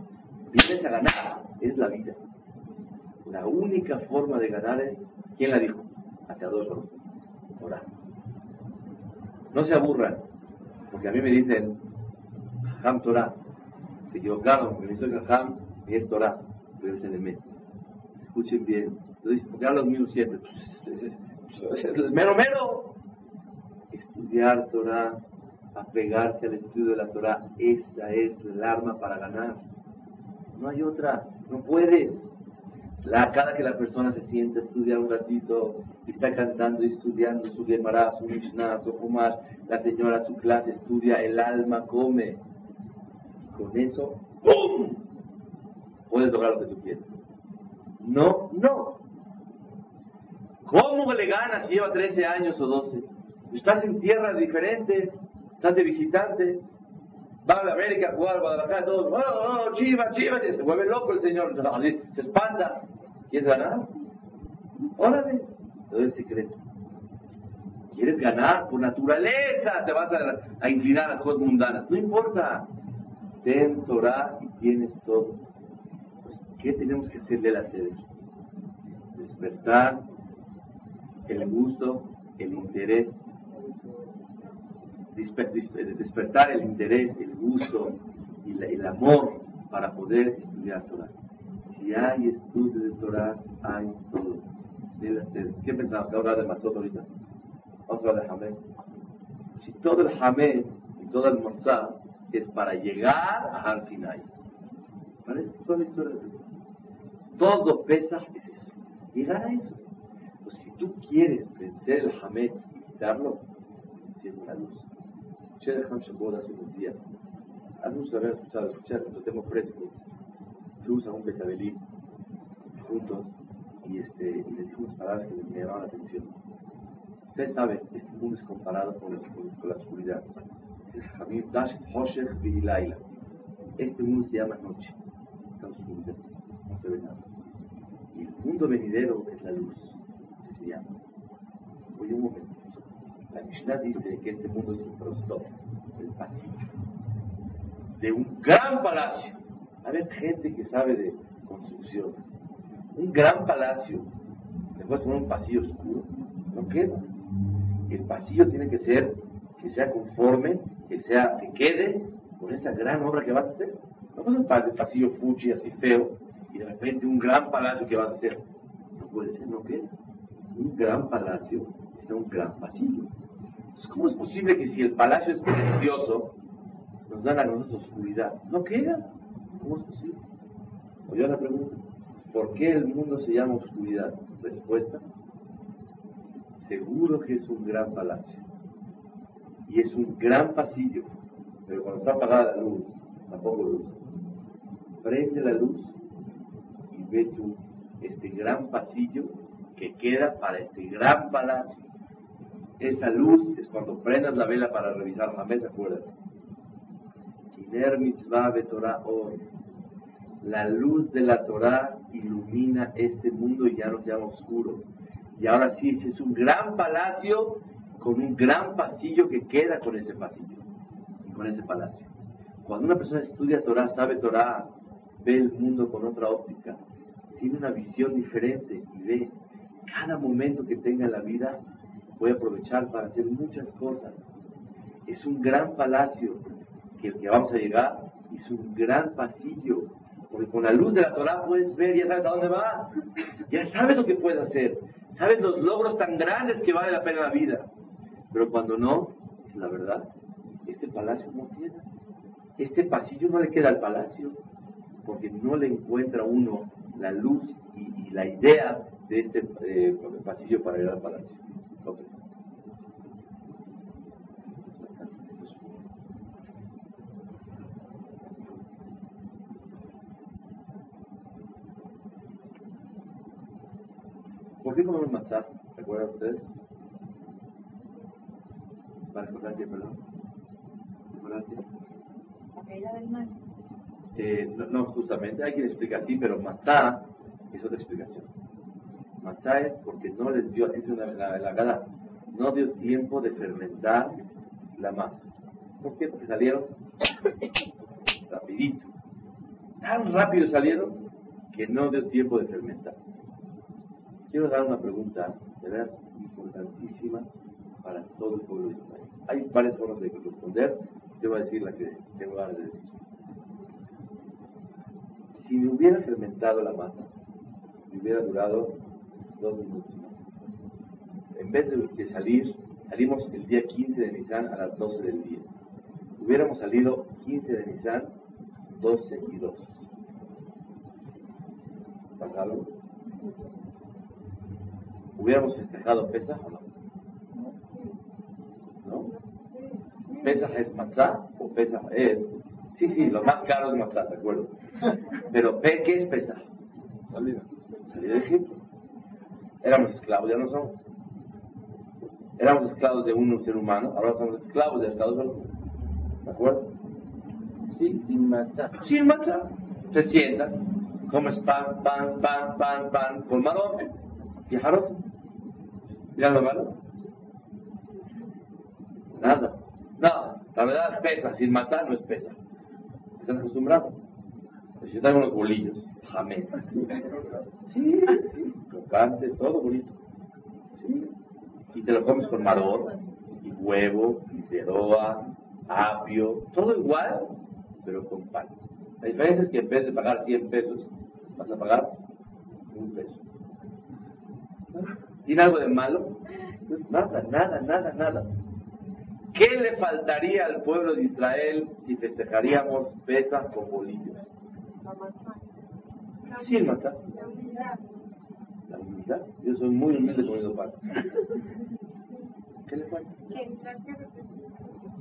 Vienes a ganar, es la vida. La única forma de ganar es, ¿quién la dijo? Hacia dos horas. Orar. No se aburran, porque a mí me dicen, Ham Torah. Se equivocaron, me dicen Ham y es Torah, pero es el Escuchen bien. Entonces, porque hablo míos siempre. Pues, mero mero. Estudiar Torah, apegarse al estudio de la Torah, esa es el arma para ganar. No hay otra, no puedes. La, cada que la persona se sienta a estudiar un ratito está cantando y estudiando su Gemara, su Mishnah, su Humash, la señora su clase estudia, el alma come. con eso, ¡pum! Puedes lograr lo que tú quieres. No, no. ¿Cómo le ganas si lleva 13 años o 12? Estás en tierra diferente, estás de visitante, va a América a jugar, a Guadalajara, todos, oh, oh, chiva, chiva, se vuelve loco el señor, se espanta. ¿Quieres ganar? Órale, te doy el secreto. ¿Quieres ganar? Por naturaleza te vas a, inclinar a las cosas mundanas. No importa. Ten Torah y tienes todo. Pues, ¿Qué tenemos que hacerle a la sede? Despertar el gusto, el interés, despertar el interés, el gusto y el amor para poder estudiar Torah. Si hay estudio de Torah, hay todo. ¿Qué pensamos? ¿Que hablar de Mazot ahorita? Vamos a hablar de Hamed. Si todo el Hamed y todo el Mossad es para llegar a Har Sinai. ¿Vale? Toda la historia de eso. Todo pesa es eso. Llegar a eso tú quieres vencer el Hamed quitarlo, siendo una luz. Escuché de Ham Shabbat hace unos días. Algunos lo habían escuchado, escuchar, lo tengo fresco. Fuimos a un Betabelí juntos y, este, y les dijo unas palabras que me llamaban la atención. Ustedes saben, este mundo es comparado con, con la oscuridad. Este mundo se llama noche. Está oscuridad. No se ve nada. Y el mundo venidero es la luz. Llama. Oye un momento. La Mishnah dice que este mundo es el prostor, el pasillo, de un gran palacio. A ver, gente que sabe de construcción. Un gran palacio. Después poner un pasillo oscuro. No queda. El pasillo tiene que ser, que sea conforme, que sea, que quede con esa gran obra que vas a hacer. No puede ser un pasillo fuchi así feo y de repente un gran palacio que vas a hacer. No puede ser, no queda. Un gran palacio es un gran pasillo. Entonces, ¿cómo es posible que si el palacio es precioso, nos dan a nosotros oscuridad? No queda. ¿Cómo es posible? Oye la pregunta. ¿Por qué el mundo se llama oscuridad? Respuesta. Seguro que es un gran palacio. Y es un gran pasillo. Pero cuando está apagada la luz, tampoco luz. Prende la luz y ve tú este gran pasillo que queda para este gran palacio. Esa luz es cuando prendas la vela para revisar la mesa, acuérdate. La luz de la Torah ilumina este mundo y ya no se llama oscuro. Y ahora sí, es un gran palacio con un gran pasillo que queda con ese pasillo y con ese palacio. Cuando una persona estudia Torah, sabe Torah, ve el mundo con otra óptica, tiene una visión diferente y ve cada momento que tenga en la vida, voy a aprovechar para hacer muchas cosas. Es un gran palacio que vamos a llegar es un gran pasillo porque con la luz de la Torah puedes ver, ya sabes a dónde vas. Ya sabes lo que puedes hacer. Sabes los logros tan grandes que vale la pena la vida. Pero cuando no, es la verdad, este palacio no queda. Este pasillo no le queda al palacio. Porque no le encuentra uno la luz y, la idea de este eh, pasillo para ir al palacio. ¿Por qué comemos matzah? ¿Recuerdan ustedes? ¿Para qué, perdón? ¿Recordar qué? La caída del mar. Eh, no, no, justamente, hay quien explica así, pero matzah es otra explicación. Es porque no les dio, así la, la, la no dio tiempo de fermentar la masa. ¿Por qué? Porque salieron rapidito. Tan rápido salieron que no dio tiempo de fermentar quiero dar una pregunta de verdad importantísima para todo el pueblo de Israel. Hay varias formas de responder, yo voy a decir la que tengo ganas de decir. Si hubiera fermentado la masa, hubiera durado dos minutos. En vez de salir, salimos el día 15 de Nisan a las 12 del día. Hubiéramos salido 15 de Nisan, 12 y 2. ¿Pasaron? ¿Hubiéramos festejado Pesaj o no? ¿No? ¿Pesaj es matzah o Pesaj es...? Sí, sí, lo más caro es matzah, de acuerdo. Pero ¿qué es Pesaj? Salida. Salida de Egipto. Éramos esclavos, ya no somos. Éramos esclavos de un ser humano, ahora somos esclavos de Estados Unidos. ¿De acuerdo? Sí, sin matzah. Sin matzah. Te sientas, comes pan, pan, pan, pan, pan, con y jarros. ¿Ya lo malo? Nada. No, la verdad pesa. Sin matar no es pesa. ¿Estás acostumbrado? Pues yo tengo unos bolillos. Jamés. Sí, sí. Crocante, todo bonito. Sí. Y te lo comes con maror, y huevo, y ceroa, apio, todo igual, pero con pan. La diferencia es que en vez de pagar 100 pesos, vas a pagar un peso. ¿Tiene algo de malo? Nada, nada, nada, nada. ¿Qué le faltaría al pueblo de Israel si festejaríamos pesas con bolillos? Sí, el. La humildad. Yo soy muy humilde comiendo pan. ¿Qué le falta?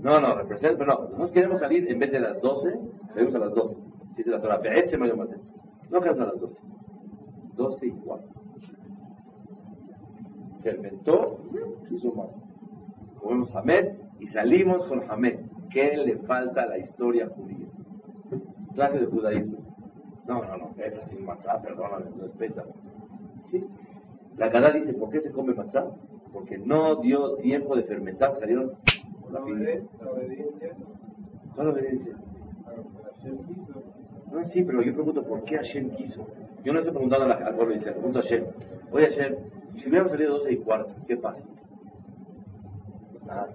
No, no, representa, pero no. Nosotros queremos salir en vez de las 12, salimos a las 12. Dice la Torah, "Be'etzem hayom hazeh". No queremos a las 12. 12 y 4. Fermentó, hizo más. Comemos Hamed y salimos con Hamed. ¿Qué le falta a la historia judía? Clase de judaísmo. No, no, no, esa sin matzá, perdóname, no es pesa. ¿Sí? La Gadá dice, ¿por qué se come matzá? Porque no dio tiempo de fermentar, salieron La rapidísimo. obede- la obediencia ¿Cuál obediencia? No, sí, pero yo pregunto, ¿por qué Hashem quiso? Yo no estoy preguntando a la- al pueblo Israel, pregunto a Hashem. Oye, Hashem, si hubiéramos salido 12 y cuarto, ¿qué pasa? Nada.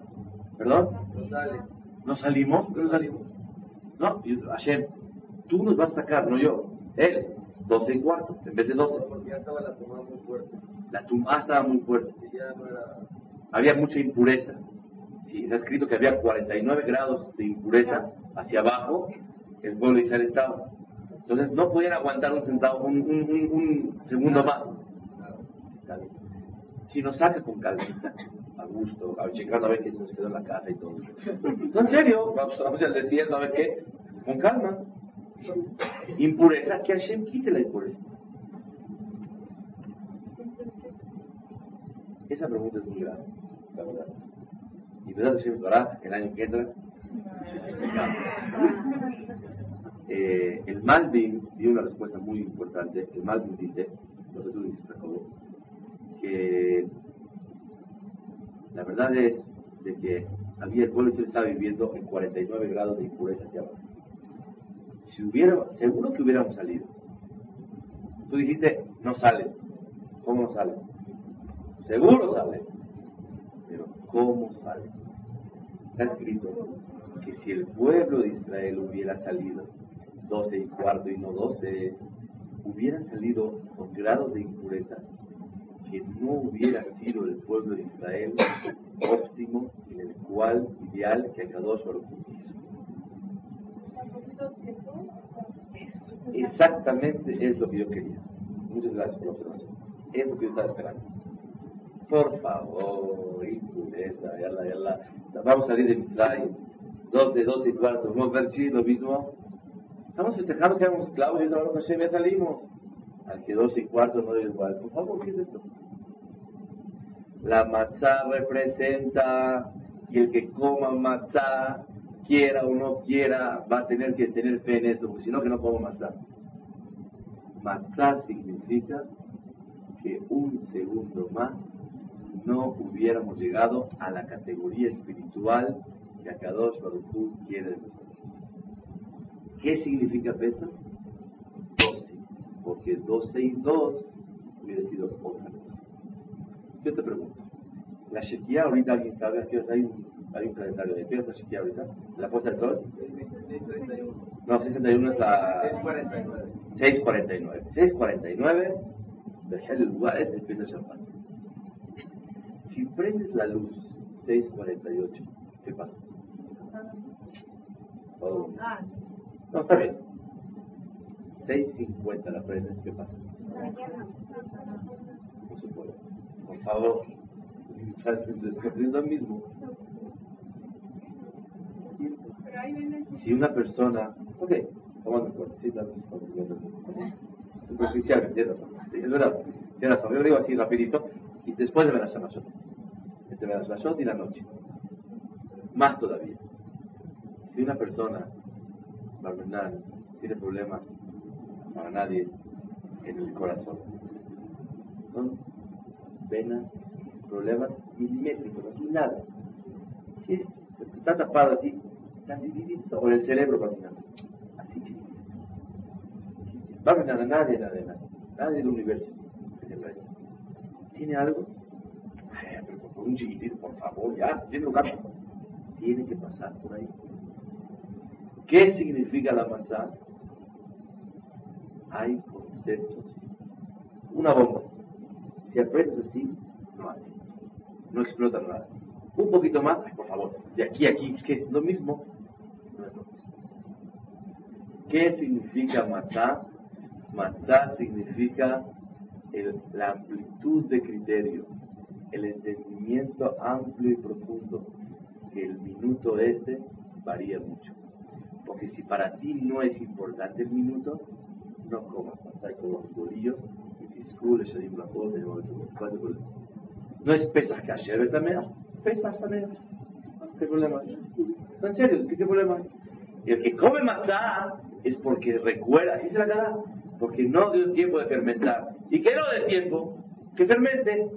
¿Perdón? No sale. ¿No salimos? ¿Por qué no salimos? No, Hashem, tú nos vas a sacar, no yo. Él, 12 y cuarto, en vez de 12. Porque ya estaba la tomada muy fuerte. La tumba estaba muy fuerte. Y ya no era. Había mucha impureza. Sí, está escrito que había 49 grados de impureza hacia abajo, el pueblo Israel estaba. Entonces no podían aguantar un centavo, un, un- un- un segundo más. Si nos saca con calmita, a gusto, a checando a ver qué nos quedó en la casa y todo. No, en serio, vamos, vamos al desierto a ver qué, con calma. Impureza, que Hashem quite la impureza. Esa pregunta es muy grave, la verdad. Y verdad Hashem Torah, el año que entra, eh, el Malvin dio una respuesta muy importante. El Malvin dice, lo que tú dices, Jacobo, que la verdad es de que había el pueblo se estaba viviendo en 49 grados de impureza hacia abajo. Si hubiera, seguro que hubiéramos salido. Tú dijiste, no sale. ¿Cómo no sale? Seguro sale. Pero ¿cómo sale? Está escrito que si el pueblo de Israel hubiera salido 12 y cuarto y no 12, hubieran salido con grados de impureza que no hubiera sido el pueblo de Israel óptimo en el cual ideal que Akadosh Baruj Hu hizo. Exactamente es lo que yo quería. Muchas gracias por la observación. Es lo que yo estaba esperando. Por favor, impureza, yala, yala. Vamos a salir de Mitzrayim. 12, 12 y cuarto. Vamos a ver si lo mismo. Estamos festejando que éramos esclavos y ahora Hashem ya salimos. Al que 12 y cuarto no es igual. Por favor, ¿qué es esto? La matzá representa y el que coma matzá, quiera o no quiera, va a tener que tener fe en esto, porque si no, que no coma matzá. Matzá significa que un segundo más no hubiéramos llegado a la categoría espiritual que Akadosh Baruj Hu quiere de nosotros. ¿Qué significa Pesa? 12, porque 12 y 2 hubiera sido otra cosa. Yo te pregunto, la Shekia ahorita alguien sabe, aquí hay un, hay un calendario de es la Shekia ahorita, la puesta del sol, 631. no, 61 es la 649. 649. 649, Behel el. Si prendes la luz 648, ¿qué pasa? Ah, No, está bien. 650 la prendes, ¿qué pasa? No se puede. Por favor. Es lo mismo. Si una persona, ok, en cuenta, sí, consumiendo. Superficial, tienes razón. Es verdad, tienes razón. Yo lo digo así rapidito, y después de Menashe Mashot. Entre Menashe Mashot y la noche. Más todavía. Si una persona, Barmenán, tiene problemas para nadie en el corazón, son venas, problemas milimétricos, así nada. Si es, está tapado así, o el cerebro caminando, así chiquitito. Va a nadie, nadie, nadie, nadie del universo. ¿Tiene algo? Pero por un chiquitito, por favor, ya, tiene lugar. Tiene que pasar por ahí. ¿Qué significa la manzana? Hay conceptos. Una bomba. Si aprietas así, no así. No explota nada. Un poquito más, por favor, de aquí a aquí, que es lo mismo. No es lo mismo. ¿Qué significa matzá? Matzá significa el- la amplitud de criterio. el entendimiento amplio y profundo que el minuto este varía mucho. Porque si para ti no es importante el minuto, no comas pasar con los bolillos y discule, ya digo una cosa, no es pesas que ayer es la pesas samea. ¿Qué problema? ¿En serio? ¿Qué, problema? Y el que come matzá es porque recuerda, así se la da, porque no dio tiempo de fermentar. ¿Y qué no de tiempo? Que fermente.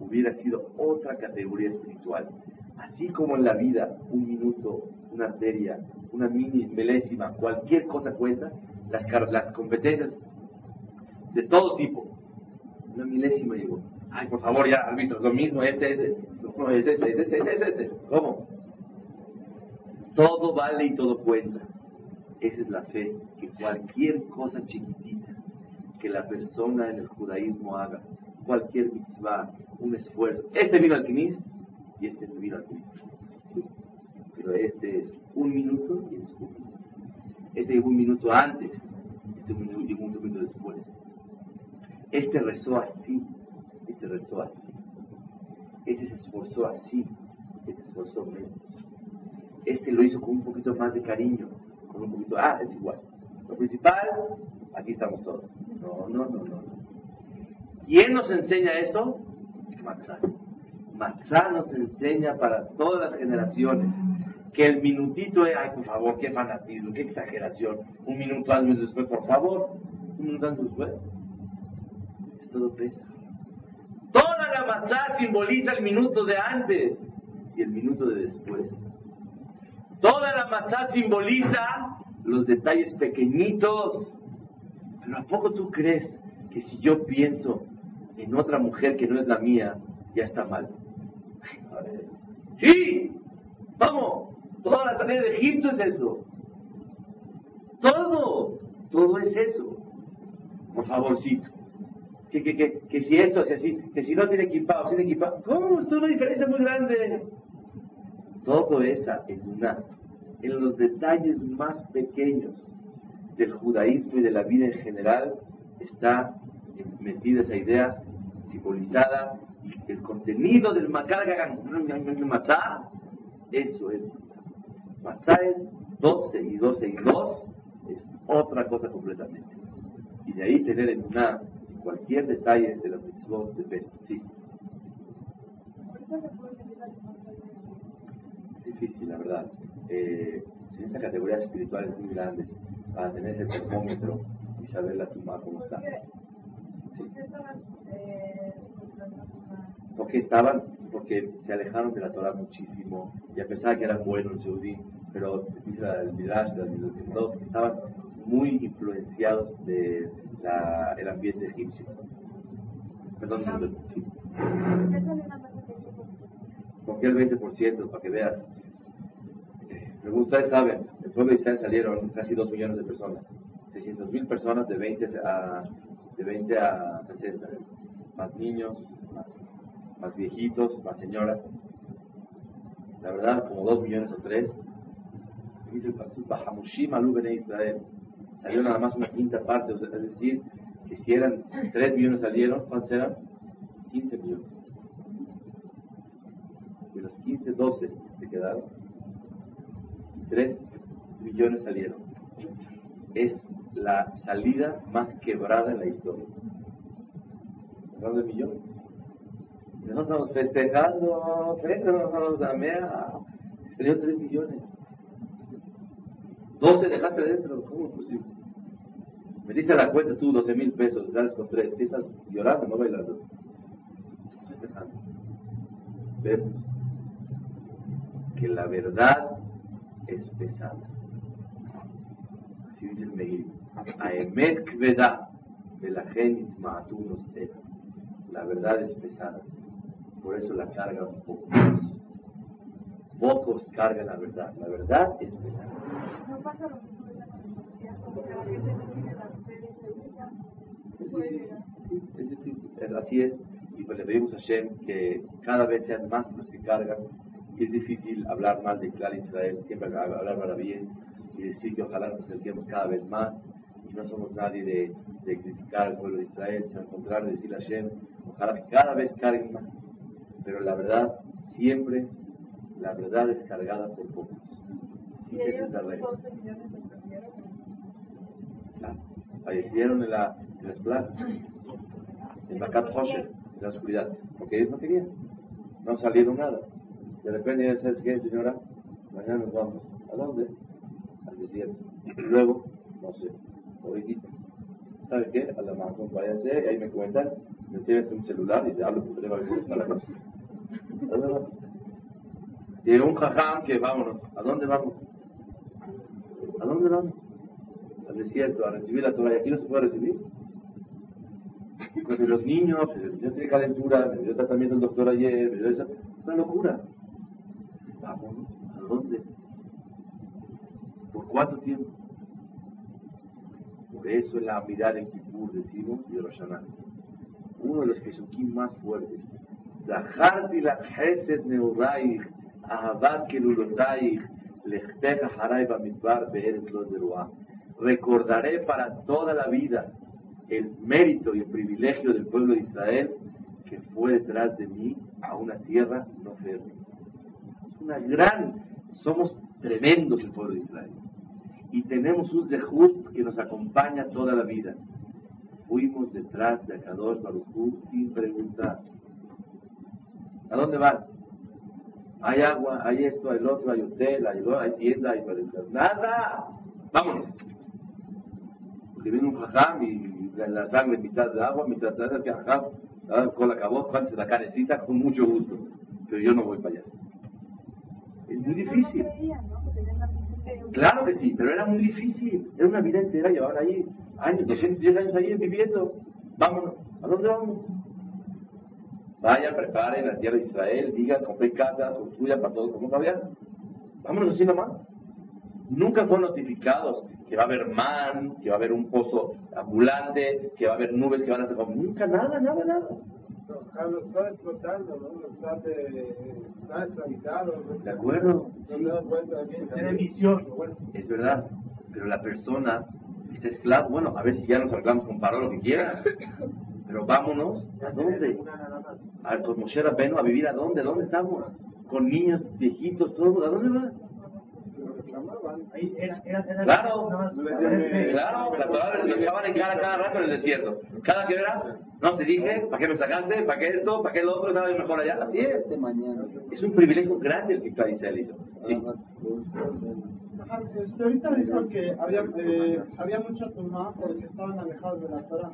Hubiera sido otra categoría espiritual. Así como en la vida, un minuto, una arteria, una mini milésima, cualquier cosa cuenta, las, las competencias de todo tipo. Una milésima llegó. Ay, por favor, ya, árbitro, lo mismo, este, este. No, es ese, es ese, es ese. ¿Cómo? Todo vale y todo cuenta. Esa es la fe, que cualquier cosa chiquitita que la persona en el judaísmo haga, cualquier mitzvah, un esfuerzo. Este vino al Knis y este no vino al Knis. Sí. Pero este es un minuto y es un minuto. Este llegó un minuto antes, este llegó un minuto después. Este rezó así, este rezó así. Este se esforzó así, este se esforzó menos. Este lo hizo con un poquito más de cariño, un poquito, ah, es igual. Lo principal, aquí estamos todos. No, no, no, no. ¿Quién nos enseña eso? Matzah. Matzah nos enseña para todas las generaciones que el minutito es, ay, por favor, qué fanatismo, qué exageración. Un minuto antes después, por favor. Un minuto antes después. Es todo pesa. Toda la matzah simboliza el minuto de antes y el minuto de después. Toda la matzah simboliza los detalles pequeñitos. Pero ¿a poco tú crees que si yo pienso en otra mujer que no es la mía, ya está mal? Sí, vamos, toda la salida de Egipto es eso. Todo, todo es eso. Por favorcito. Que, que, que, que si esto es así, que si no tiene equipado, tiene equipado. ¿Cómo? Es una diferencia muy grande. Todo esa en una, en los detalles más pequeños del judaísmo y de la vida en general, está metida esa idea simbolizada y el contenido del matzah, eso es matzah. es 12 y 12 y 2 es otra cosa completamente. Y de ahí tener en una cualquier detalle de los mitzvot de Sí. Difícil, la verdad. Eh, en estas categorías espirituales muy grandes, para tener ese termómetro y saber la tumba cómo está. Sí. Porque estaban, porque se alejaron de la Torah muchísimo, y a pesar que eran buenos Yehudí, pero dice el Midrash, que estaban muy influenciados de el ambiente egipcio. Perdón, sí. ¿Por qué el 20%? Para que veas. Según ustedes saben, el pueblo de Israel salieron casi 2 millones de personas. 600 mil personas de 20 a, de 20 a 60. Más niños, más, más viejitos, más señoras. La verdad, como 2 millones o 3. Dice el pastor, Bahamushim alu Israel. Salió nada más una quinta parte, es decir, que si eran 3 millones salieron, ¿cuántos eran? 15 millones. De los 15, 12 se quedaron. 3 millones salieron. Es la salida más quebrada en la historia. ¿Hablando de millones? No estamos festejando, estamos a mea. Salieron 3 millones. 12 dejaste adentro, ¿cómo es posible? Me dice la cuenta tú 12 mil pesos, sales con 3. ¿Qué estás llorando? No bailando. Estás festejando. Vemos que la verdad es pesada. Así dice el Meir. Aemet kveda de la genit maatunos La verdad es pesada. Por eso la cargan pocos. Pocos cargan la verdad. La verdad es pesada. No pasa lo mismo porque la gente no tiene la fe Sí, es difícil. Así es. Y pues le pedimos a Shem que cada vez sean más los que cargan es difícil hablar mal de Clar Israel, siempre hablar maravillas y decir que ojalá nos acerquemos cada vez más y no somos nadie de, de criticar al pueblo de Israel, sino al contrario, decirle a Hashem, ojalá que cada vez carguen más. Pero la verdad, siempre, la verdad es cargada por pocos. Sí, esa es la regla. 12 millones de perdieron. Claro. Fallecieron en, la, en las plazas, en Bakat Hosher, en la oscuridad, porque ellos no querían, no salieron nada. De repente, sabes qué, señora, mañana nos vamos. ¿A dónde? Al desierto. Y luego, no sé, ahorita. ¿Sabe qué? A la mano, váyanse, y ahí me cuentan, me tienes un celular y te hablo por teléfono y está la cosa. ¿A dónde vamos? Llegó un jajam que vámonos. ¿A dónde vamos? ¿A dónde vamos? al desierto a recibir la Torah y aquí no se puede recibir. Porque los niños, yo tenía calentura, me dio tratamiento el doctor ayer, me dio una locura. ¿A dónde? ¿Por cuánto tiempo? Por eso en la mirar en Kippur decimos y Rosh Hashanah. Uno de los Pesukim más fuertes. Zaharti la Ahabat Bamidbar Be'eres Lo Zeruah recordaré para toda la vida el mérito y el privilegio del pueblo de Israel que fue detrás de mí a una tierra no fértil. Una gran, somos tremendos el pueblo de Israel. Y tenemos un zehut que nos acompaña toda la vida. Fuimos detrás de Akadosh Baruj Hu sin preguntar. ¿A dónde van? Hay agua, hay esto, hay lo otro, hay hotel, hay, tienda, hay nada. Vámonos que viene un jajam y la, sangre mitad de agua, mitad de agua, que jajam, con la cabot, se la canecita con mucho gusto, pero yo no voy para allá. Es muy difícil. Claro que sí, pero era muy difícil. Era una vida entera, llevaban ahí años, 210 años ahí viviendo. Vámonos. ¿A dónde vamos? Vayan, preparen la tierra de Israel, digan, compren casas, construyan para todos como había. Vámonos así nomás. Nunca fueron notificados que va a haber man, que va a haber un pozo ambulante, que va a haber nubes que van a hacer. Nunca, nada, nada, nada. Carlos está explotando, ¿no? Está, de, está esclavizado. ¿no? ¿De acuerdo? No Sí. te das cuenta de que Era vicioso, bueno. Es verdad, pero la persona está esclavo. Bueno, a ver si ya nos arreglamos con paro lo que quiera. Pero vámonos, ¿a dónde? Una nada más. A, con Moshe Rabbeinu, a vivir a dónde? ¿Dónde estamos? Con niños, viejitos, todos. ¿A dónde vas? lo. Ahí era, era, era Claro. Claro, la Torah le echaban en cara cada rato en el desierto. Cada que era, no te dije, ¿para qué me sacaste? ¿Para qué esto? ¿Para qué lo otro? ¿Sabes mejor allá? Así es. Es un privilegio grande el que Claudia Israel hizo. Sí. Ajá, este, ahorita dijo que había, eh, había mucha tumba porque estaban alejados de la Torah.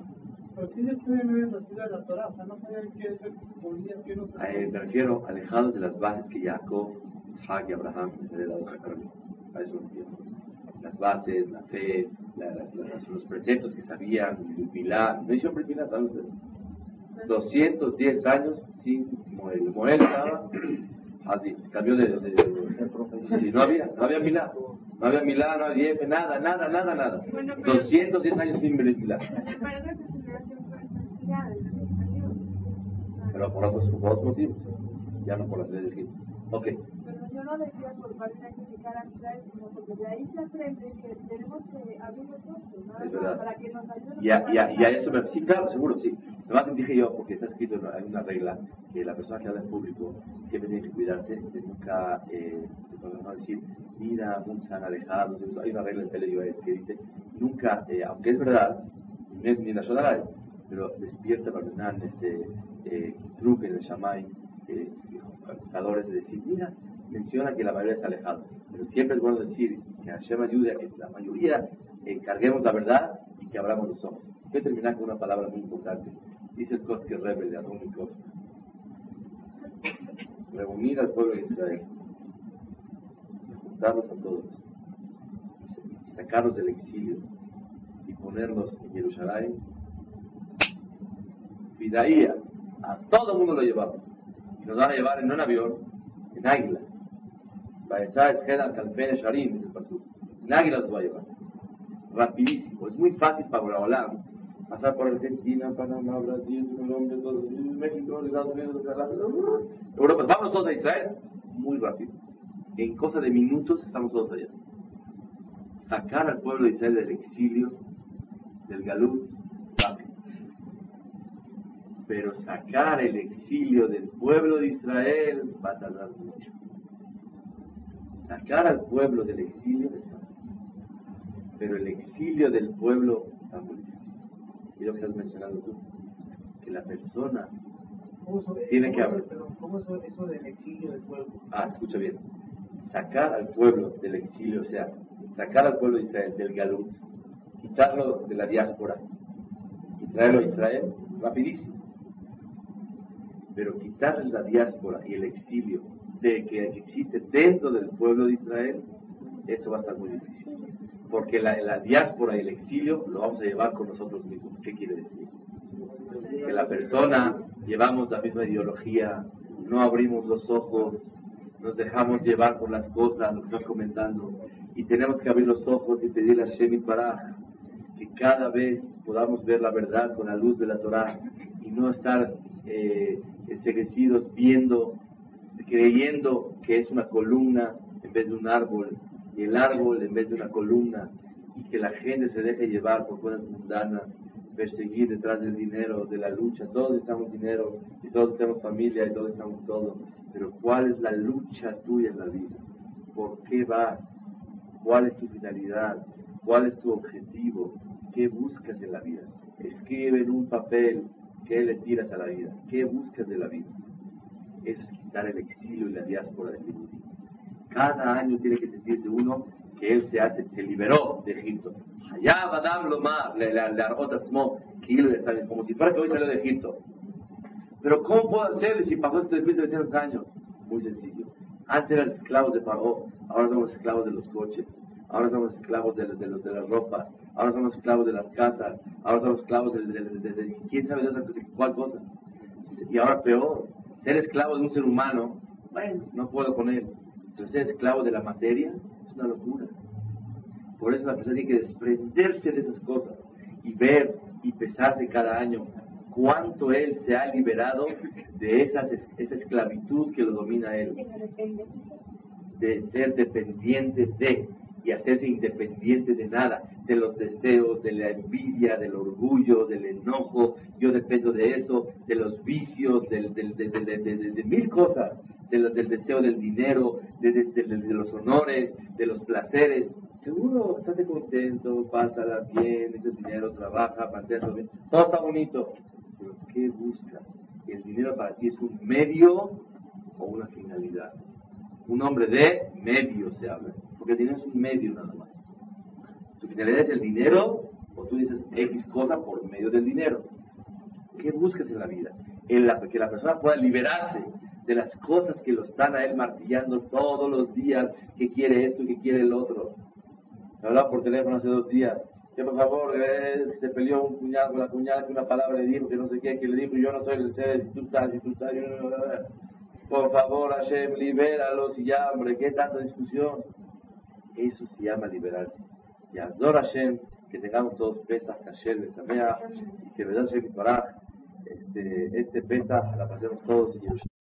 Pero sí después no habían recibido la Torah, o sea, no sabían qué se ponía, qué no se Eh, me refiero alejados de las bases que Jacob, Isaac y Abraham les había dado a Jacob. A eso me refiero. Las bases, la fe, la- las- los preceptos que sabían, el Milá. ¿No hicieron Milá? ¿Saben ustedes? 210 años sin Moel. Moel estaba así, cambió de, de, de- sí, no había, no había Milá. No había Milá, no había nada, nada, nada, nada. Bueno, pero- 210 años sin Milá. Pero por otros, por otros motivos. Ya no por las leyes de Egipto. Ok. Yo no decía por parte de criticar a Israel, sino porque de ahí se aprende que tenemos que abrir los ojos, ¿no? Para que nos ayuden. Y a, y a- y a eso me... Sí, claro, seguro, sí. Además dije yo, porque está escrito, en- hay una regla, que la persona que habla en público siempre tiene que cuidarse de nunca, eh, de no decir, mira, muchos están alejados. Hay una regla en Tele que dice, nunca, eh, aunque es verdad, ni la Shodaray, pero despierta para este, eh, truque en el Shamay, eh, pensadores de decir, mira, menciona que la mayoría está alejada. Pero siempre es bueno decir que Hashem ayude a que la mayoría encarguemos la verdad y que abramos los ojos. Voy a terminar con una palabra muy importante. Dice el Kotzker Rebbe de Adón y. Reunir al pueblo de Israel, juntarlos a todos, sacarlos del exilio y ponerlos en Jerusalén. Fidaía, a todo el mundo lo llevamos. Y nos van a llevar en un avión, en águilas. Rapidísimo. Es muy fácil para Olam pasar por Argentina, Panamá, Brasil, Colombia, todo, México, Estados Unidos, Europa. Vamos todos a Israel. Muy rápido. En cosa de minutos estamos todos allá. Sacar al pueblo de Israel del exilio del Galut, rápido. Pero sacar el exilio del pueblo de Israel va a tardar mucho. Sacar al pueblo del exilio es fácil. Pero el exilio del pueblo está muy difícil. Y lo que has mencionado tú, que la persona ¿Cómo eso, Tiene que perdón, ¿Cómo eso, eso del exilio del pueblo? Ah, escucha bien. Sacar al pueblo del exilio, o sea, sacar al pueblo de Israel del Galut, quitarlo de la diáspora y traerlo a Israel, rapidísimo. Pero quitarle la diáspora y el exilio de que existe dentro del pueblo de Israel, eso va a estar muy difícil. Porque la, la diáspora y el exilio lo vamos a llevar con nosotros mismos. ¿Qué quiere decir? que la persona llevamos la misma ideología, no abrimos los ojos, nos dejamos llevar por las cosas, lo que estás comentando, y tenemos que abrir los ojos y pedirle a Shemit Baraj que cada vez podamos ver la verdad con la luz de la Torah y no estar eh, enseguecidos viendo, creyendo que es una columna en vez de un árbol, y el árbol en vez de una columna, y que la gente se deje llevar por cosas mundanas, perseguir detrás del dinero, de la lucha. Todos necesitamos dinero, y todos tenemos familia, y todos necesitamos todo. Pero ¿cuál es la lucha tuya en la vida? ¿Por qué vas? ¿Cuál es tu finalidad? ¿Cuál es tu objetivo? ¿Qué buscas en la vida? Escribe en un papel qué le tiras a la vida, qué buscas de la vida. Es quitar el exilio y la diáspora del Yehudi. Cada año tiene que sentirse uno que él se hace, se liberó de Egipto. Allá Badam Lomar, le arrota como si fuera que hoy salió de Egipto. Pero ¿cómo puedo hacer si pasó estos 3.300 años? Muy sencillo. Antes eran esclavos de Paró, ahora somos esclavos de los coches, ahora somos esclavos de, de, los- de la ropa, ahora somos esclavos de las casas, ahora somos esclavos de, de- de- de- quién sabe de, de cuál cosa. Y ahora peor, ser esclavo de un ser humano, bueno, no puedo con él. Pero ser esclavo de la materia es una locura. Por eso la persona tiene que desprenderse de esas cosas y ver y pesarse cada año cuánto él se ha liberado de esas, esa esclavitud que lo domina a él, de ser dependiente de y hacerse independiente de nada, de los deseos, de la envidia, del orgullo, del enojo, yo dependo de eso, de los vicios, del, de, mil cosas, del deseo del dinero, de los honores, de los placeres. Seguro, estate contento, pásala bien, ese dinero, trabaja, manténlo bien, todo está bonito. Pero ¿qué buscas? El dinero para ti es un medio o una finalidad. Un hombre de medio se habla, porque el dinero es un medio nada más. Tu finalidad es el dinero o tú dices X cosa por medio del dinero. ¿Qué buscas en la vida? En la, que la persona pueda liberarse de las cosas que lo están a él martillando todos los días, que quiere esto y que quiere el otro. Me hablaba por teléfono hace dos días, que por favor, eh, se peleó un cuñado con la cuñada, que una palabra le dijo, que no sé qué, que le dijo, yo no soy el ser, tú estás, si tú estás, no- por favor, Hashem, libéralos y ya, hombre, qué tanta discusión. Eso se llama liberarse. Y Azor Hashem, que tengamos todos pesas, Kasher, Besamea, y que verdad Hashem este, este pesa la pasemos todos y